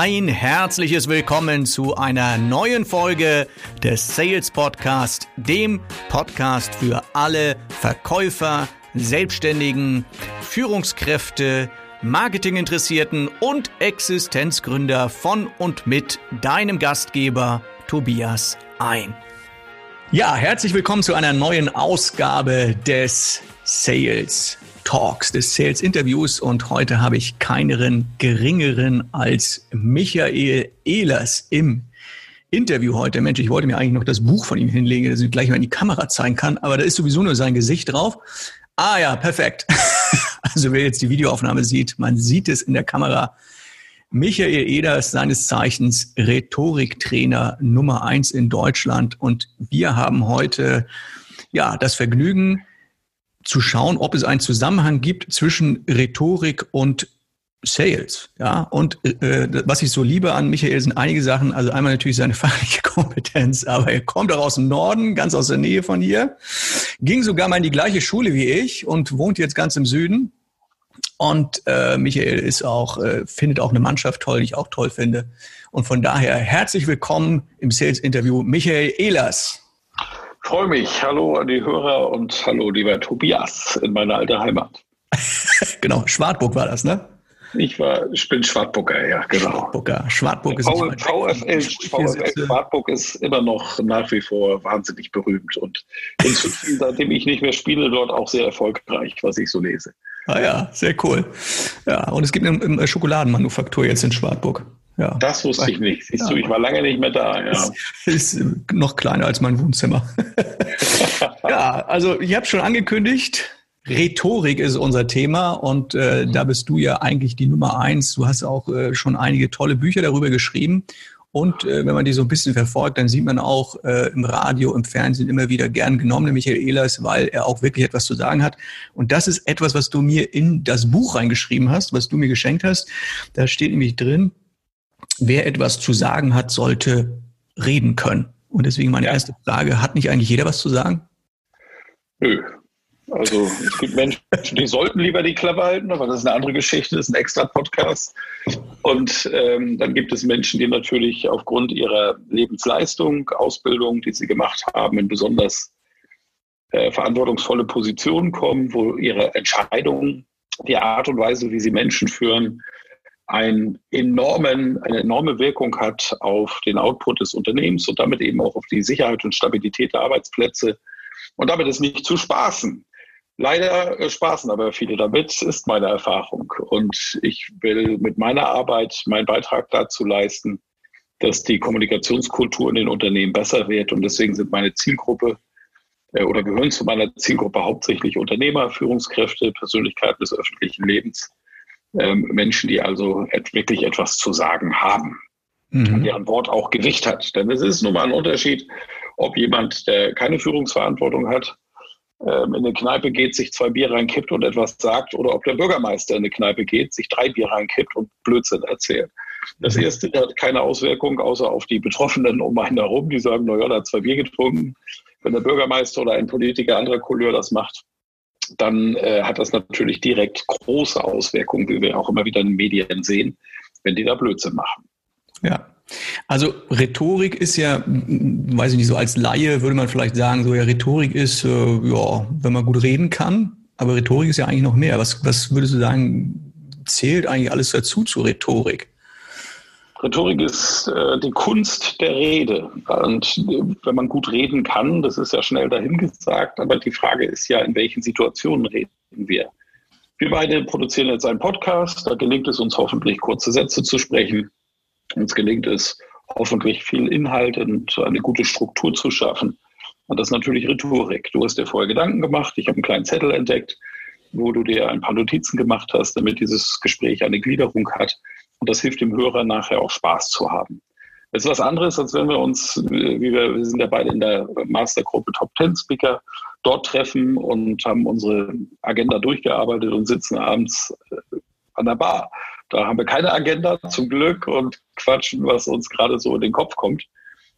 ein herzliches Willkommen zu einer neuen Folge des Sales Podcast, dem Podcast für alle Verkäufer, Selbstständigen, Führungskräfte, Marketinginteressierten und Existenzgründer von und mit deinem Gastgeber Tobias ein. Ja, herzlich willkommen zu einer neuen Ausgabe des Sales Talks, des Sales Interviews und heute habe ich keinen geringeren als Michael Ehlers im Interview heute. Mensch, ich wollte mir eigentlich noch das Buch von ihm hinlegen, dass ich gleich mal in die Kamera zeigen kann, aber da ist sowieso nur sein Gesicht drauf. Ah ja, perfekt. Also wer jetzt die Videoaufnahme sieht, man sieht es in der Kamera. Michael Ehlers, seines Zeichens Rhetoriktrainer Nummer eins in Deutschland. Und wir haben heute ja das Vergnügen, zu schauen, ob es einen Zusammenhang gibt zwischen Rhetorik und Sales. Ja, und äh, was ich so liebe an Michael sind einige Sachen. Also einmal natürlich seine fachliche Kompetenz, aber er kommt auch aus dem Norden, ganz aus der Nähe von hier, ging sogar mal in die gleiche Schule wie ich und wohnt jetzt ganz im Süden. Und äh, Michael ist auch, äh, findet auch eine Mannschaft toll, die ich auch toll finde. Und von daher herzlich willkommen im Sales-Interview, Michael Ehlers freue mich. Hallo an die Hörer und hallo, lieber Tobias, in meiner alten Heimat. genau, Schwartburg war das, ne? Ich war, ich bin Schwartburger, ja, genau. Schwartburger. Schwartburg ist v, VfL, VfL Schwartburg ist immer noch nach wie vor wahnsinnig berühmt und inzwischen, seitdem ich nicht mehr spiele, dort auch sehr erfolgreich, was ich so lese. Ah ja, sehr cool. Ja, und es gibt eine Schokoladenmanufaktur jetzt in Schwartburg. Ja. Das wusste ich nicht. Siehst ja. du, ich war lange nicht mehr da. Ja. Ist, ist noch kleiner als mein Wohnzimmer. ja, also ich habe schon angekündigt, Rhetorik ist unser Thema und äh, mhm. da bist du ja eigentlich die Nummer eins. Du hast auch äh, schon einige tolle Bücher darüber geschrieben. Und äh, wenn man die so ein bisschen verfolgt, dann sieht man auch äh, im Radio, im Fernsehen immer wieder gern genommen, Michael Ehlers, weil er auch wirklich etwas zu sagen hat. Und das ist etwas, was du mir in das Buch reingeschrieben hast, was du mir geschenkt hast. Da steht nämlich drin, wer etwas zu sagen hat, sollte reden können. Und deswegen meine ja. erste Frage, hat nicht eigentlich jeder was zu sagen? Nö. Also es gibt Menschen, die sollten lieber die Klappe halten, aber das ist eine andere Geschichte, das ist ein extra Podcast. Und ähm, dann gibt es Menschen, die natürlich aufgrund ihrer Lebensleistung, Ausbildung, die sie gemacht haben, in besonders äh, verantwortungsvolle Positionen kommen, wo ihre Entscheidungen, die Art und Weise, wie sie Menschen führen, einen enormen, eine enorme Wirkung hat auf den Output des Unternehmens und damit eben auch auf die Sicherheit und Stabilität der Arbeitsplätze. Und damit ist nicht zu spaßen. Leider äh, spaßen aber viele damit, ist meine Erfahrung. Und ich will mit meiner Arbeit meinen Beitrag dazu leisten, dass die Kommunikationskultur in den Unternehmen besser wird. Und deswegen sind meine Zielgruppe äh, oder gehören zu meiner Zielgruppe hauptsächlich Unternehmer, Führungskräfte, Persönlichkeiten des öffentlichen Lebens ähm, Menschen, die also wirklich etwas zu sagen haben. Mhm. deren Wort auch Gewicht hat. Denn es ist nun mal ein Unterschied, ob jemand, der keine Führungsverantwortung hat, ähm, in eine Kneipe geht, sich zwei Bier reinkippt und etwas sagt, oder ob der Bürgermeister in eine Kneipe geht, sich drei Bier reinkippt und Blödsinn erzählt. Das mhm. erste hat keine Auswirkung, außer auf die Betroffenen um einen herum, die sagen, naja, der hat zwei Bier getrunken. Wenn der Bürgermeister oder ein Politiker anderer Couleur das macht, dann äh, hat das natürlich direkt große Auswirkungen, wie wir auch immer wieder in den Medien sehen, wenn die da Blödsinn machen. Ja. Also Rhetorik ist ja, weiß ich nicht, so als Laie würde man vielleicht sagen, so ja, Rhetorik ist, äh, ja, wenn man gut reden kann, aber Rhetorik ist ja eigentlich noch mehr. Was, was würdest du sagen, zählt eigentlich alles dazu zu Rhetorik? Rhetorik ist äh, die Kunst der Rede. Und äh, wenn man gut reden kann, das ist ja schnell dahingesagt, aber die Frage ist ja, in welchen Situationen reden wir? Wir beide produzieren jetzt einen Podcast, da gelingt es uns hoffentlich, kurze Sätze zu sprechen. Uns gelingt es hoffentlich viel Inhalt und eine gute Struktur zu schaffen. Und das ist natürlich Rhetorik. Du hast dir vorher Gedanken gemacht, ich habe einen kleinen Zettel entdeckt, wo du dir ein paar Notizen gemacht hast, damit dieses Gespräch eine Gliederung hat. Und das hilft dem Hörer nachher auch Spaß zu haben. Das ist was anderes, als wenn wir uns, wie wir, wir sind ja beide in der Mastergruppe Top Ten Speaker, dort treffen und haben unsere Agenda durchgearbeitet und sitzen abends äh, an der Bar. Da haben wir keine Agenda zum Glück und quatschen, was uns gerade so in den Kopf kommt.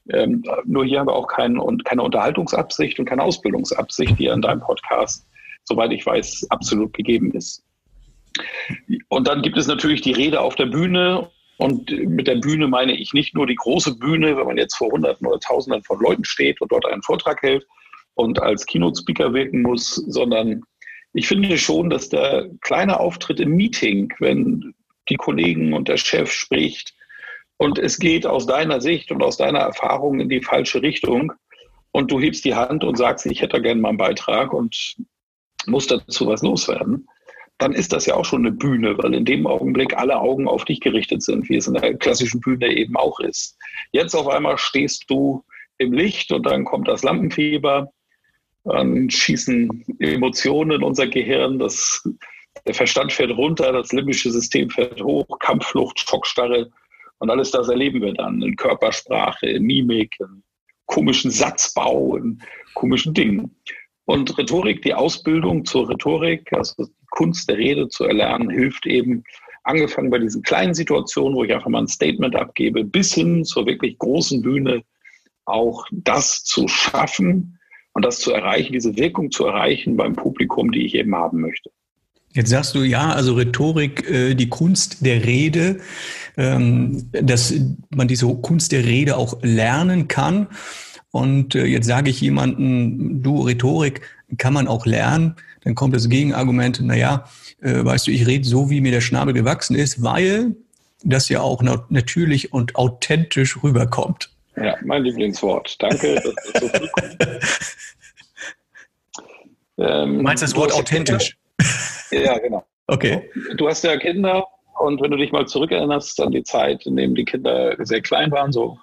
Ähm, nur hier haben wir auch kein, und keine Unterhaltungsabsicht und keine Ausbildungsabsicht, die an deinem Podcast, soweit ich weiß, absolut gegeben ist. Und dann gibt es natürlich die Rede auf der Bühne. Und mit der Bühne meine ich nicht nur die große Bühne, wenn man jetzt vor Hunderten oder Tausenden von Leuten steht und dort einen Vortrag hält und als Keynote-Speaker wirken muss, sondern ich finde schon, dass der kleine Auftritt im Meeting, wenn die Kollegen und der Chef spricht und es geht aus deiner Sicht und aus deiner Erfahrung in die falsche Richtung und du hebst die Hand und sagst, ich hätte gerne mal einen Beitrag und muss dazu was loswerden, dann ist das ja auch schon eine Bühne, weil in dem Augenblick alle Augen auf dich gerichtet sind, wie es in der klassischen Bühne eben auch ist. Jetzt auf einmal stehst du im Licht und dann kommt das Lampenfieber, dann schießen Emotionen in unser Gehirn, das, der Verstand fährt runter, das limbische System fährt hoch, Kampfflucht, Schockstarre und alles das erleben wir dann in Körpersprache, in Mimik, in komischen Satzbau, in komischen Dingen. Und Rhetorik, die Ausbildung zur Rhetorik, also die Kunst der Rede zu erlernen, hilft eben, angefangen bei diesen kleinen Situationen, wo ich einfach mal ein Statement abgebe, bis hin zur wirklich großen Bühne, auch das zu schaffen und das zu erreichen, diese Wirkung zu erreichen beim Publikum, die ich eben haben möchte. Jetzt sagst du ja, also Rhetorik, äh, die Kunst der Rede, ähm, dass man diese Kunst der Rede auch lernen kann. Und äh, jetzt sage ich jemanden, du, Rhetorik kann man auch lernen. Dann kommt das Gegenargument, naja, äh, weißt du, ich rede so, wie mir der Schnabel gewachsen ist, weil das ja auch natürlich und authentisch rüberkommt. Ja, mein Lieblingswort. Danke, so ähm, du meinst das Wort authentisch? Ja, genau. Okay. Du hast ja Kinder und wenn du dich mal zurückerinnerst an die Zeit, in der die Kinder sehr klein waren, so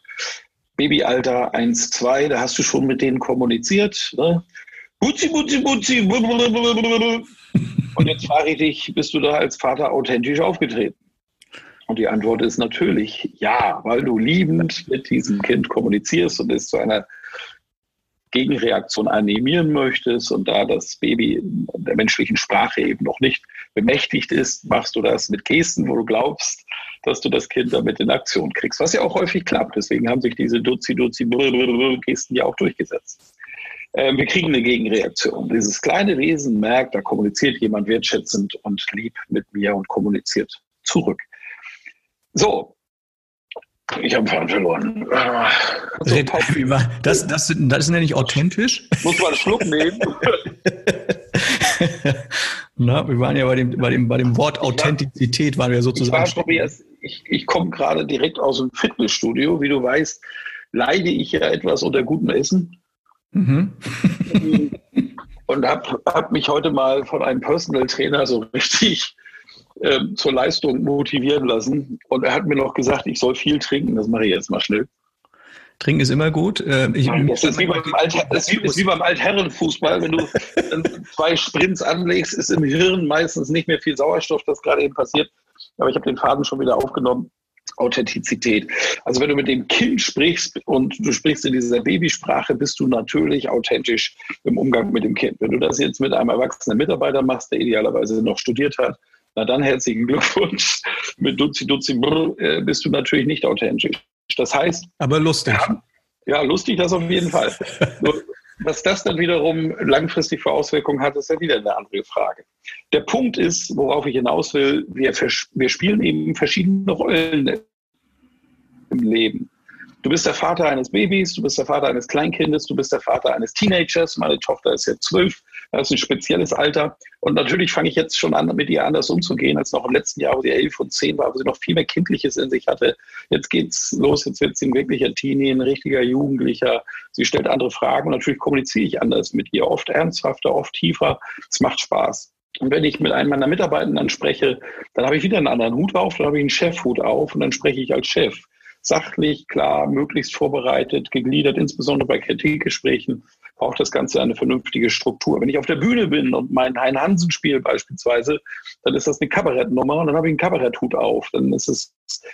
Babyalter 1, 2, da hast du schon mit denen kommuniziert. Ne? Butzi, butzi, butzi. Und jetzt frage ich dich, bist du da als Vater authentisch aufgetreten? Und die Antwort ist natürlich ja, weil du liebend mit diesem Kind kommunizierst und es zu einer Gegenreaktion animieren möchtest und da das Baby der menschlichen Sprache eben noch nicht bemächtigt ist, machst du das mit Gesten, wo du glaubst, dass du das Kind damit in Aktion kriegst, was ja auch häufig klappt. Deswegen haben sich diese Duzi-Duzi-Gesten ja auch durchgesetzt. Ähm, wir kriegen eine Gegenreaktion. Dieses kleine Wesen merkt, da kommuniziert jemand wertschätzend und lieb mit mir und kommuniziert zurück. So, ich habe Faden verloren. So, das, das, das ist nämlich authentisch. Muss man einen Schluck nehmen. Na, wir waren ja bei dem, bei dem, bei dem Wort Authentizität, waren wir sozusagen. Ich, Tobias, ich, ich komme gerade direkt aus dem Fitnessstudio. Wie du weißt, leide ich ja etwas unter gutem Essen. Mhm. und habe hab mich heute mal von einem Personal Trainer so richtig äh, zur Leistung motivieren lassen. Und er hat mir noch gesagt, ich soll viel trinken. Das mache ich jetzt mal schnell. Trinken ist immer gut. Äh, ich, das ist wie, beim Alt, das ist wie beim Altherrenfußball. Wenn du zwei Sprints anlegst, ist im Hirn meistens nicht mehr viel Sauerstoff, das gerade eben passiert. Aber ich habe den Faden schon wieder aufgenommen. Authentizität. Also wenn du mit dem Kind sprichst und du sprichst in dieser Babysprache, bist du natürlich authentisch im Umgang mit dem Kind. Wenn du das jetzt mit einem erwachsenen Mitarbeiter machst, der idealerweise noch studiert hat, na dann herzlichen Glückwunsch. Mit Duzi Duzi Brr äh, bist du natürlich nicht authentisch. Das heißt. Aber lustig. Ja, ja lustig das auf jeden Fall. Was das dann wiederum langfristig für Auswirkungen hat, ist ja wieder eine andere Frage. Der Punkt ist, worauf ich hinaus will, wir, wir spielen eben verschiedene Rollen im Leben. Du bist der Vater eines Babys, du bist der Vater eines Kleinkindes, du bist der Vater eines Teenagers. Meine Tochter ist jetzt zwölf, das ist ein spezielles Alter. Und natürlich fange ich jetzt schon an, mit ihr anders umzugehen, als noch im letzten Jahr, wo sie elf und zehn war, wo sie noch viel mehr Kindliches in sich hatte. Jetzt geht's los, jetzt wird sie ein wirklicher Teenie, ein richtiger Jugendlicher. Sie stellt andere Fragen und natürlich kommuniziere ich anders mit ihr, oft ernsthafter, oft tiefer. Es macht Spaß. Und wenn ich mit einem meiner Mitarbeitenden spreche, dann habe ich wieder einen anderen Hut auf, dann habe ich einen Chefhut auf und dann spreche ich als Chef sachlich, klar, möglichst vorbereitet, gegliedert, insbesondere bei Kritikgesprächen braucht das Ganze eine vernünftige Struktur. Wenn ich auf der Bühne bin und mein Hein Hansen spiele beispielsweise, dann ist das eine Kabarettnummer und dann habe ich einen Kabaretthut auf. Dann ist es,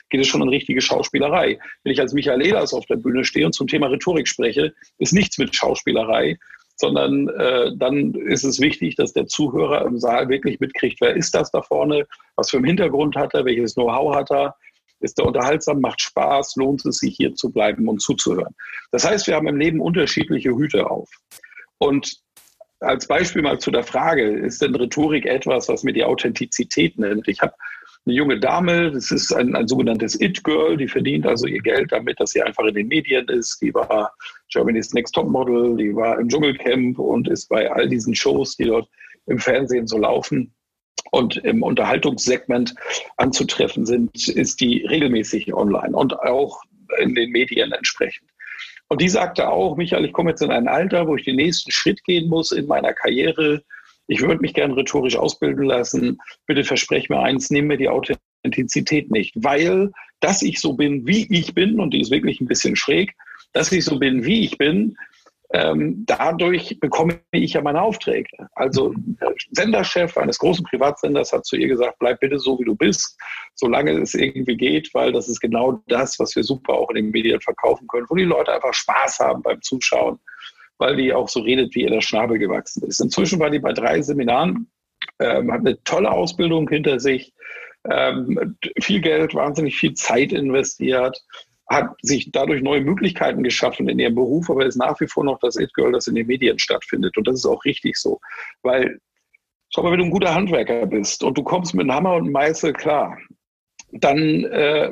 geht es schon in richtige Schauspielerei. Wenn ich als Michael Ehlers auf der Bühne stehe und zum Thema Rhetorik spreche, ist nichts mit Schauspielerei, sondern äh, dann ist es wichtig, dass der Zuhörer im Saal wirklich mitkriegt, wer ist das da vorne, was für einen Hintergrund hat er, welches Know-how hat er, ist er unterhaltsam, macht Spaß, lohnt es sich hier zu bleiben und zuzuhören. Das heißt, wir haben im Leben unterschiedliche Hüte auf. Und als Beispiel mal zu der Frage, ist denn Rhetorik etwas, was mir die Authentizität nennt? Ich habe eine junge Dame, das ist ein, ein sogenanntes It-Girl, die verdient also ihr Geld damit, dass sie einfach in den Medien ist. Die war Germany's Next Top Model, die war im Dschungelcamp und ist bei all diesen Shows, die dort im Fernsehen so laufen und im Unterhaltungssegment anzutreffen sind, ist die regelmäßig online und auch in den Medien entsprechend. Und die sagte auch, Michael, ich komme jetzt in ein Alter, wo ich den nächsten Schritt gehen muss in meiner Karriere. Ich würde mich gerne rhetorisch ausbilden lassen. Bitte versprech mir eins, nimm mir die Authentizität nicht, weil, dass ich so bin, wie ich bin, und die ist wirklich ein bisschen schräg, dass ich so bin, wie ich bin, ähm, dadurch bekomme ich ja meine Aufträge. Also der Senderchef eines großen Privatsenders hat zu ihr gesagt, bleib bitte so, wie du bist, solange es irgendwie geht, weil das ist genau das, was wir super auch in den Medien verkaufen können, wo die Leute einfach Spaß haben beim Zuschauen, weil die auch so redet, wie ihr der Schnabel gewachsen ist. Inzwischen war die bei drei Seminaren, ähm, hat eine tolle Ausbildung hinter sich, ähm, viel Geld, wahnsinnig viel Zeit investiert, hat sich dadurch neue Möglichkeiten geschaffen in ihrem Beruf, aber ist nach wie vor noch das It-Girl, das in den Medien stattfindet. Und das ist auch richtig so. Weil, schau mal, wenn du ein guter Handwerker bist und du kommst mit einem Hammer und einem Meißel klar, dann äh,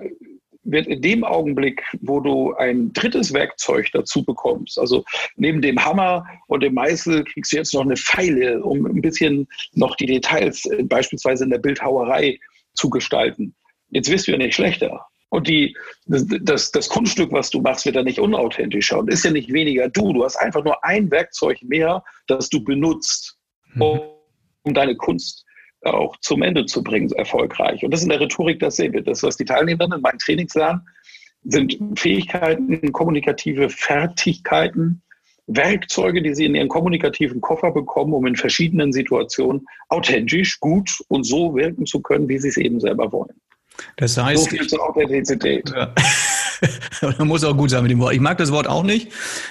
wird in dem Augenblick, wo du ein drittes Werkzeug dazu bekommst, also neben dem Hammer und dem Meißel kriegst du jetzt noch eine Pfeile, um ein bisschen noch die Details äh, beispielsweise in der Bildhauerei zu gestalten. Jetzt wirst du ja nicht schlechter. Und die, das, das Kunststück, was du machst, wird dann nicht unauthentischer und ist ja nicht weniger du. Du hast einfach nur ein Werkzeug mehr, das du benutzt, um, mhm. um deine Kunst auch zum Ende zu bringen, erfolgreich. Und das ist in der Rhetorik dasselbe. Das, was die Teilnehmerinnen in meinen Trainings lernen, sind Fähigkeiten, kommunikative Fertigkeiten, Werkzeuge, die sie in ihren kommunikativen Koffer bekommen, um in verschiedenen Situationen authentisch, gut und so wirken zu können, wie sie es eben selber wollen. Das heißt. So viel zur Authentizität. Ja. Man muss auch gut sein mit dem Wort. Ich mag das Wort auch nicht.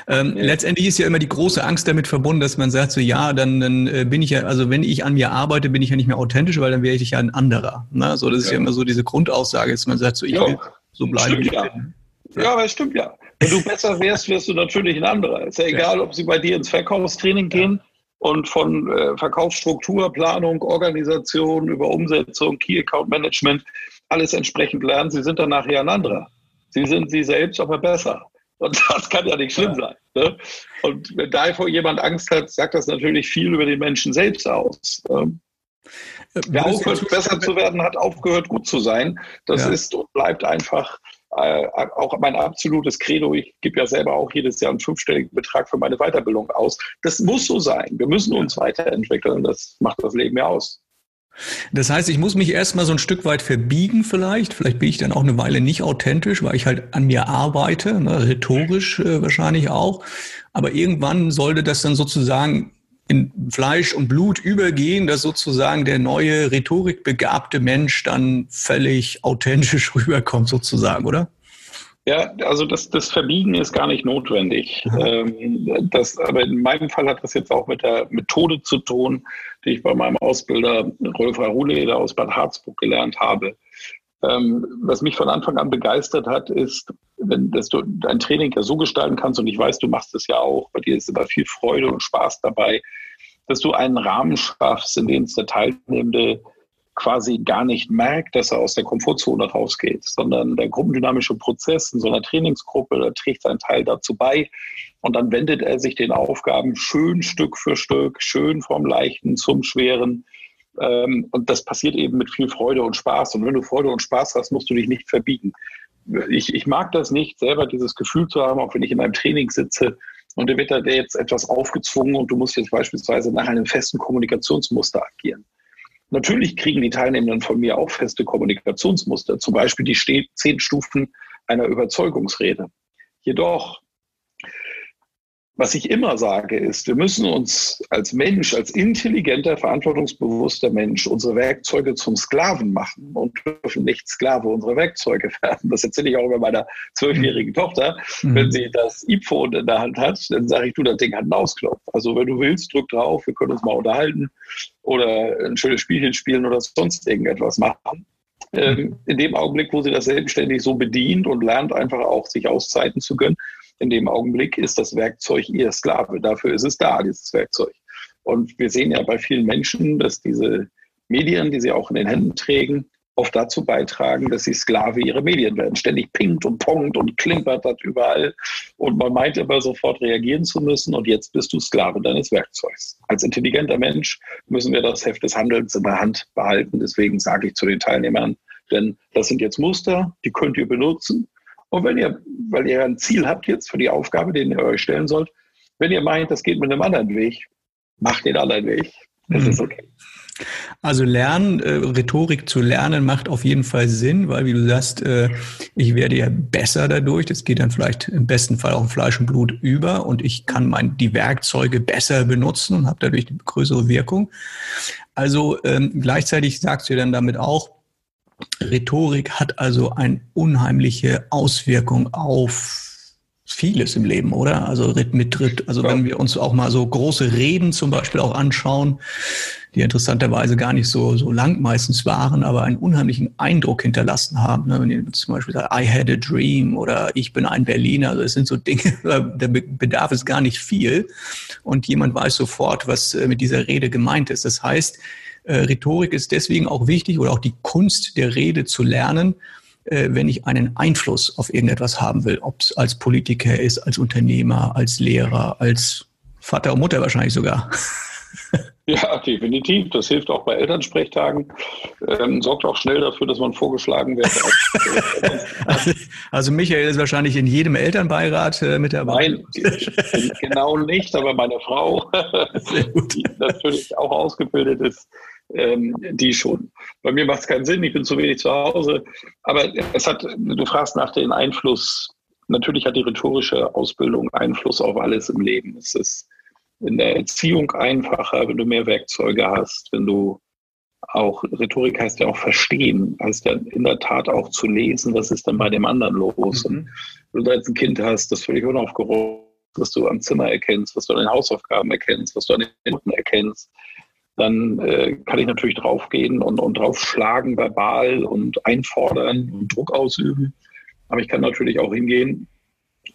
Ähm, ja. Letztendlich ist ja immer die große Angst damit verbunden, dass man sagt so, ja, dann, dann äh, bin ich ja, also wenn ich an mir arbeite, bin ich ja nicht mehr authentisch, weil dann wäre ich ja ein anderer. Ne? So, das ist ja. ja immer so diese Grundaussage, dass man sagt so, ich will so bleiben. Stimmt, ja. ja, aber es stimmt ja. Wenn du besser wärst, wärst du natürlich ein anderer. Ist ja egal, ob sie bei dir ins Verkaufstraining gehen und von äh, Verkaufsstruktur, Planung, Organisation über Umsetzung, Key Account Management alles entsprechend lernen, sie sind dann nachher ein anderer. Sie sind sie selbst, aber besser. Und das kann ja nicht schlimm sein. Ne? Und wenn davor jemand Angst hat, sagt das natürlich viel über den Menschen selbst aus. Ne? Wer aufhört, besser zu werden, hat aufgehört, gut zu sein. Das ja. ist und bleibt einfach äh, auch mein absolutes Credo. Ich gebe ja selber auch jedes Jahr einen fünfstelligen Betrag für meine Weiterbildung aus. Das muss so sein. Wir müssen uns weiterentwickeln. Das macht das Leben ja aus. Das heißt, ich muss mich erstmal so ein Stück weit verbiegen vielleicht. Vielleicht bin ich dann auch eine Weile nicht authentisch, weil ich halt an mir arbeite, ne, rhetorisch äh, wahrscheinlich auch. Aber irgendwann sollte das dann sozusagen in Fleisch und Blut übergehen, dass sozusagen der neue rhetorikbegabte Mensch dann völlig authentisch rüberkommt sozusagen, oder? Ja, also das, das Verbiegen ist gar nicht notwendig. Ähm, das, aber in meinem Fall hat das jetzt auch mit der Methode zu tun, die ich bei meinem Ausbilder Rolf Rahuleder aus Bad Harzburg gelernt habe. Ähm, was mich von Anfang an begeistert hat, ist, wenn dass du dein Training ja so gestalten kannst, und ich weiß, du machst es ja auch, bei dir ist immer viel Freude und Spaß dabei, dass du einen Rahmen schaffst, in dem es der Teilnehmende quasi gar nicht merkt, dass er aus der Komfortzone rausgeht, sondern der gruppendynamische Prozess in so einer Trainingsgruppe, trägt seinen Teil dazu bei. Und dann wendet er sich den Aufgaben schön Stück für Stück, schön vom Leichten zum Schweren. Ähm, und das passiert eben mit viel Freude und Spaß. Und wenn du Freude und Spaß hast, musst du dich nicht verbiegen. Ich, ich mag das nicht, selber dieses Gefühl zu haben, auch wenn ich in einem Training sitze, und da wird da jetzt etwas aufgezwungen und du musst jetzt beispielsweise nach einem festen Kommunikationsmuster agieren. Natürlich kriegen die Teilnehmenden von mir auch feste Kommunikationsmuster, zum Beispiel die zehn Stufen einer Überzeugungsrede. Jedoch was ich immer sage, ist, wir müssen uns als Mensch, als intelligenter, verantwortungsbewusster Mensch unsere Werkzeuge zum Sklaven machen und dürfen nicht Sklave unserer Werkzeuge werden. Das erzähle ich auch über meiner zwölfjährigen Tochter. Mhm. Wenn sie das iPhone in der Hand hat, dann sage ich, du, das Ding hat einen Ausknopf. Also wenn du willst, drück drauf, wir können uns mal unterhalten oder ein schönes Spielchen spielen oder sonst irgendetwas machen. Ähm, in dem Augenblick, wo sie das selbstständig so bedient und lernt, einfach auch sich Auszeiten zu gönnen, in dem Augenblick ist das Werkzeug ihr Sklave. Dafür ist es da, dieses Werkzeug. Und wir sehen ja bei vielen Menschen, dass diese Medien, die sie auch in den Händen trägen, oft dazu beitragen, dass sie Sklave ihrer Medien werden. Ständig pinkt und ponkt und klimpert das überall. Und man meint immer sofort reagieren zu müssen. Und jetzt bist du Sklave deines Werkzeugs. Als intelligenter Mensch müssen wir das Heft des Handelns in der Hand behalten. Deswegen sage ich zu den Teilnehmern, denn das sind jetzt Muster, die könnt ihr benutzen. Und wenn ihr, weil ihr ein Ziel habt jetzt für die Aufgabe, den ihr euch stellen sollt, wenn ihr meint, das geht mit einem anderen Weg, macht den anderen Weg. Das mhm. ist okay. Also lernen, äh, Rhetorik zu lernen, macht auf jeden Fall Sinn, weil wie du sagst, äh, ich werde ja besser dadurch. Das geht dann vielleicht im besten Fall auch in Fleisch und Blut über und ich kann mein, die Werkzeuge besser benutzen und habe dadurch eine größere Wirkung. Also ähm, gleichzeitig sagst du dann damit auch, Rhetorik hat also eine unheimliche Auswirkung auf vieles im Leben, oder? Also mit, also wenn wir uns auch mal so große Reden zum Beispiel auch anschauen, die interessanterweise gar nicht so, so lang meistens waren, aber einen unheimlichen Eindruck hinterlassen haben. Ne? Wenn ihr zum Beispiel sagt, I had a dream oder ich bin ein Berliner, also es sind so Dinge, da bedarf es gar nicht viel und jemand weiß sofort, was äh, mit dieser Rede gemeint ist. Das heißt, äh, Rhetorik ist deswegen auch wichtig oder auch die Kunst der Rede zu lernen, äh, wenn ich einen Einfluss auf irgendetwas haben will, ob es als Politiker ist, als Unternehmer, als Lehrer, als Vater und Mutter wahrscheinlich sogar. Ja, definitiv. Das hilft auch bei Elternsprechtagen. Ähm, sorgt auch schnell dafür, dass man vorgeschlagen wird. also, also, Michael ist wahrscheinlich in jedem Elternbeirat äh, mit dabei. Nein, genau nicht, aber meine Frau, die natürlich auch ausgebildet ist, ähm, die schon. Bei mir macht es keinen Sinn, ich bin zu wenig zu Hause. Aber es hat, du fragst nach dem Einfluss. Natürlich hat die rhetorische Ausbildung Einfluss auf alles im Leben. Es ist in der Erziehung einfacher, wenn du mehr Werkzeuge hast, wenn du auch, Rhetorik heißt ja auch verstehen, heißt ja in der Tat auch zu lesen, was ist denn bei dem anderen los. Mhm. Und wenn du da jetzt ein Kind hast, das völlig unaufgeräumt was du am Zimmer erkennst, was du an den Hausaufgaben erkennst, was du an den Noten erkennst, dann äh, kann ich natürlich draufgehen und, und draufschlagen, verbal und einfordern und Druck ausüben. Aber ich kann natürlich auch hingehen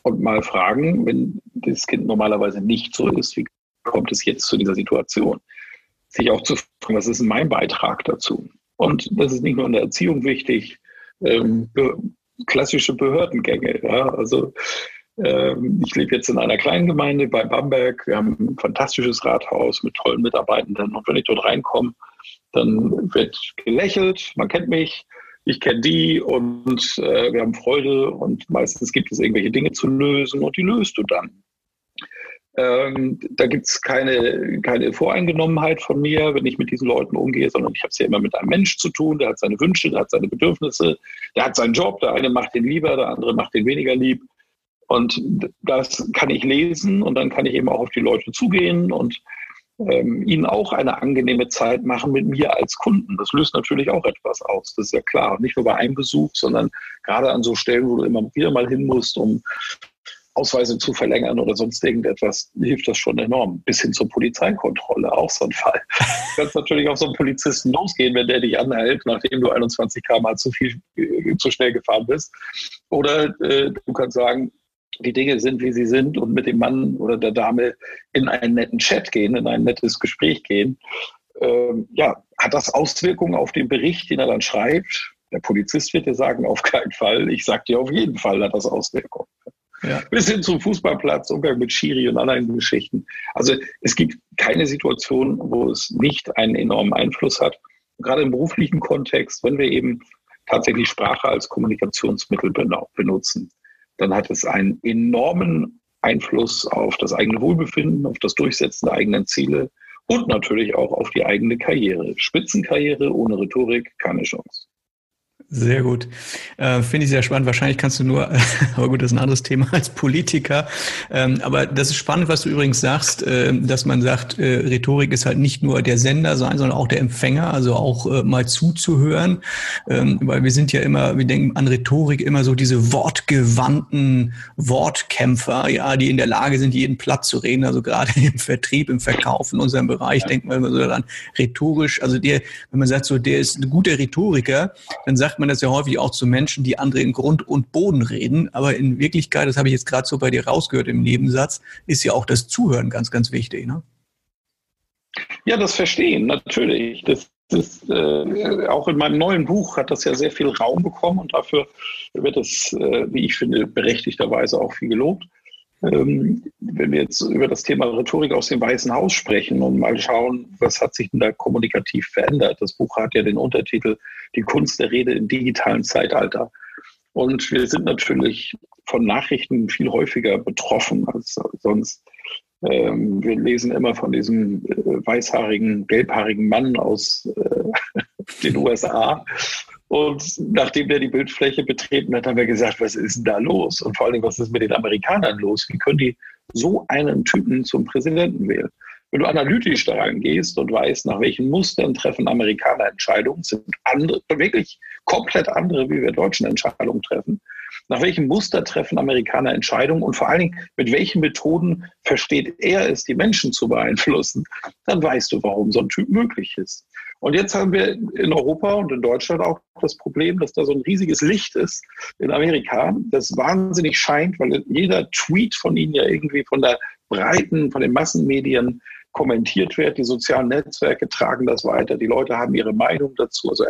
und mal fragen, wenn das Kind normalerweise nicht so ist, wie kommt es jetzt zu dieser Situation? Sich auch zu fragen, was ist mein Beitrag dazu? Und das ist nicht nur in der Erziehung wichtig, ähm, klassische Behördengänge. Ja? Also ich lebe jetzt in einer kleinen Gemeinde bei Bamberg. Wir haben ein fantastisches Rathaus mit tollen Mitarbeitenden. Und wenn ich dort reinkomme, dann wird gelächelt, man kennt mich, ich kenne die und äh, wir haben Freude und meistens gibt es irgendwelche Dinge zu lösen und die löst du dann. Ähm, da gibt es keine, keine Voreingenommenheit von mir, wenn ich mit diesen Leuten umgehe, sondern ich habe es ja immer mit einem Mensch zu tun, der hat seine Wünsche, der hat seine Bedürfnisse, der hat seinen Job, der eine macht den lieber, der andere macht den weniger lieb. Und das kann ich lesen und dann kann ich eben auch auf die Leute zugehen und ähm, ihnen auch eine angenehme Zeit machen mit mir als Kunden. Das löst natürlich auch etwas aus, das ist ja klar. nicht nur bei einem Besuch, sondern gerade an so Stellen, wo du immer wieder mal hin musst, um Ausweise zu verlängern oder sonst irgendetwas, hilft das schon enorm. Bis hin zur Polizeikontrolle, auch so ein Fall. Du kannst natürlich auf so einen Polizisten losgehen, wenn der dich anhält, nachdem du 21 km zu viel, äh, zu schnell gefahren bist. Oder äh, du kannst sagen, die Dinge sind, wie sie sind und mit dem Mann oder der Dame in einen netten Chat gehen, in ein nettes Gespräch gehen, ähm, ja, hat das Auswirkungen auf den Bericht, den er dann schreibt? Der Polizist wird dir sagen, auf keinen Fall. Ich sage dir, auf jeden Fall hat das Auswirkungen. Ja. Bis hin zum Fußballplatz, Umgang mit Schiri und anderen Geschichten. Also es gibt keine Situation, wo es nicht einen enormen Einfluss hat. Gerade im beruflichen Kontext, wenn wir eben tatsächlich Sprache als Kommunikationsmittel benutzen dann hat es einen enormen Einfluss auf das eigene Wohlbefinden, auf das Durchsetzen der eigenen Ziele und natürlich auch auf die eigene Karriere. Spitzenkarriere ohne Rhetorik keine Chance. Sehr gut. Äh, Finde ich sehr spannend. Wahrscheinlich kannst du nur, aber gut, das ist ein anderes Thema als Politiker. Ähm, aber das ist spannend, was du übrigens sagst, äh, dass man sagt, äh, Rhetorik ist halt nicht nur der Sender sein, sondern auch der Empfänger, also auch äh, mal zuzuhören. Ähm, weil wir sind ja immer, wir denken an Rhetorik immer so diese wortgewandten Wortkämpfer, ja, die in der Lage sind, jeden Platz zu reden. Also gerade im Vertrieb, im Verkauf, in unserem Bereich, ja. denkt man immer so daran, rhetorisch, also der, wenn man sagt so, der ist ein guter Rhetoriker, dann sagt sagt man das ja häufig auch zu Menschen, die andere in Grund und Boden reden. Aber in Wirklichkeit, das habe ich jetzt gerade so bei dir rausgehört im Nebensatz, ist ja auch das Zuhören ganz, ganz wichtig. Ne? Ja, das Verstehen, natürlich. Das ist äh, auch in meinem neuen Buch hat das ja sehr viel Raum bekommen und dafür wird es, äh, wie ich finde, berechtigterweise auch viel gelobt. Ähm, wenn wir jetzt über das Thema Rhetorik aus dem Weißen Haus sprechen und mal schauen, was hat sich denn da kommunikativ verändert. Das Buch hat ja den Untertitel Die Kunst der Rede im digitalen Zeitalter. Und wir sind natürlich von Nachrichten viel häufiger betroffen als sonst. Ähm, wir lesen immer von diesem äh, weißhaarigen, gelbhaarigen Mann aus äh, den USA. Und nachdem der die Bildfläche betreten hat, haben wir gesagt, was ist denn da los? Und vor allem, was ist mit den Amerikanern los? Wie können die so einen Typen zum Präsidenten wählen? Wenn du analytisch daran gehst und weißt, nach welchen Mustern treffen Amerikaner Entscheidungen, sind andere, wirklich komplett andere, wie wir Deutschen Entscheidungen treffen, nach welchem Muster treffen Amerikaner Entscheidungen und vor allen Dingen, mit welchen Methoden versteht er es, die Menschen zu beeinflussen, dann weißt du, warum so ein Typ möglich ist. Und jetzt haben wir in Europa und in Deutschland auch das Problem, dass da so ein riesiges Licht ist in Amerika, das wahnsinnig scheint, weil jeder Tweet von ihnen ja irgendwie von der breiten, von den Massenmedien kommentiert wird. Die sozialen Netzwerke tragen das weiter. Die Leute haben ihre Meinung dazu. Also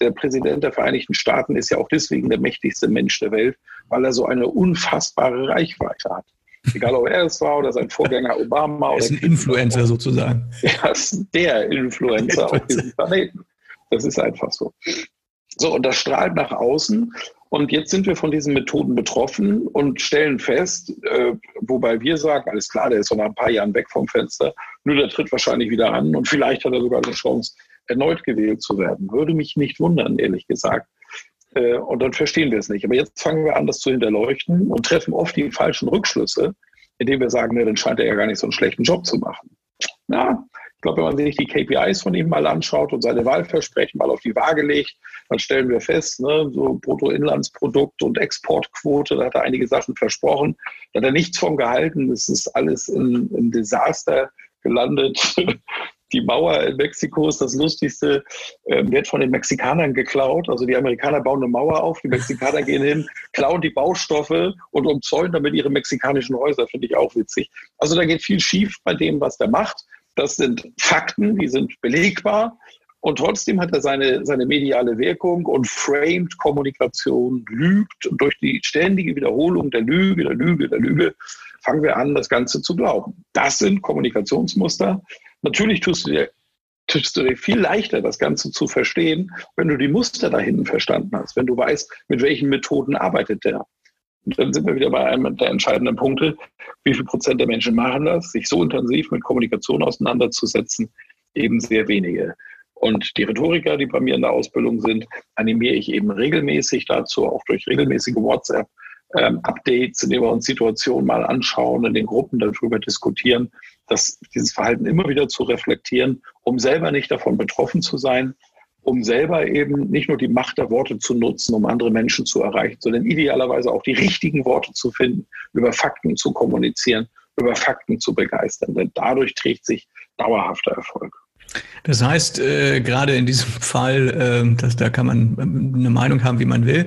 der Präsident der Vereinigten Staaten ist ja auch deswegen der mächtigste Mensch der Welt, weil er so eine unfassbare Reichweite hat. Egal, ob er es war oder sein Vorgänger Obama. Er ist ein Influencer sozusagen. Er ist der Influencer auf diesem Planeten. Das ist einfach so. So, und das strahlt nach außen. Und jetzt sind wir von diesen Methoden betroffen und stellen fest, äh, wobei wir sagen, alles klar, der ist so nach ein paar Jahren weg vom Fenster, nur der tritt wahrscheinlich wieder an und vielleicht hat er sogar eine Chance, erneut gewählt zu werden. Würde mich nicht wundern, ehrlich gesagt. Äh, und dann verstehen wir es nicht. Aber jetzt fangen wir an, das zu hinterleuchten und treffen oft die falschen Rückschlüsse, indem wir sagen, ne, dann scheint er ja gar nicht so einen schlechten Job zu machen. Na, ich glaube, wenn man sich die KPIs von ihm mal anschaut und seine Wahlversprechen mal auf die Waage legt, dann stellen wir fest, ne, so Bruttoinlandsprodukt und Exportquote, da hat er einige Sachen versprochen, da hat er nichts von gehalten. Das ist alles im Desaster gelandet. die Mauer in Mexiko ist das Lustigste, äh, wird von den Mexikanern geklaut. Also die Amerikaner bauen eine Mauer auf, die Mexikaner gehen hin, klauen die Baustoffe und umzäunen damit ihre mexikanischen Häuser, finde ich auch witzig. Also da geht viel schief bei dem, was der macht. Das sind Fakten, die sind belegbar. Und trotzdem hat er seine, seine mediale Wirkung und framed Kommunikation, lügt. Und durch die ständige Wiederholung der Lüge, der Lüge, der Lüge, fangen wir an, das Ganze zu glauben. Das sind Kommunikationsmuster, Natürlich tust du dir tust du dir viel leichter, das Ganze zu verstehen, wenn du die Muster da hinten verstanden hast, wenn du weißt, mit welchen Methoden arbeitet der. Und dann sind wir wieder bei einem der entscheidenden Punkte. Wie viel Prozent der Menschen machen das, sich so intensiv mit Kommunikation auseinanderzusetzen? Eben sehr wenige. Und die Rhetoriker, die bei mir in der Ausbildung sind, animiere ich eben regelmäßig dazu, auch durch regelmäßige WhatsApp-Updates, ähm, indem wir uns Situationen mal anschauen, in den Gruppen darüber diskutieren das, dieses Verhalten immer wieder zu reflektieren, um selber nicht davon betroffen zu sein, um selber eben nicht nur die Macht der Worte zu nutzen, um andere Menschen zu erreichen, sondern idealerweise auch die richtigen Worte zu finden, über Fakten zu kommunizieren, über Fakten zu begeistern. Denn dadurch trägt sich dauerhafter Erfolg. Das heißt, äh, gerade in diesem Fall, äh, dass, da kann man ähm, eine Meinung haben, wie man will,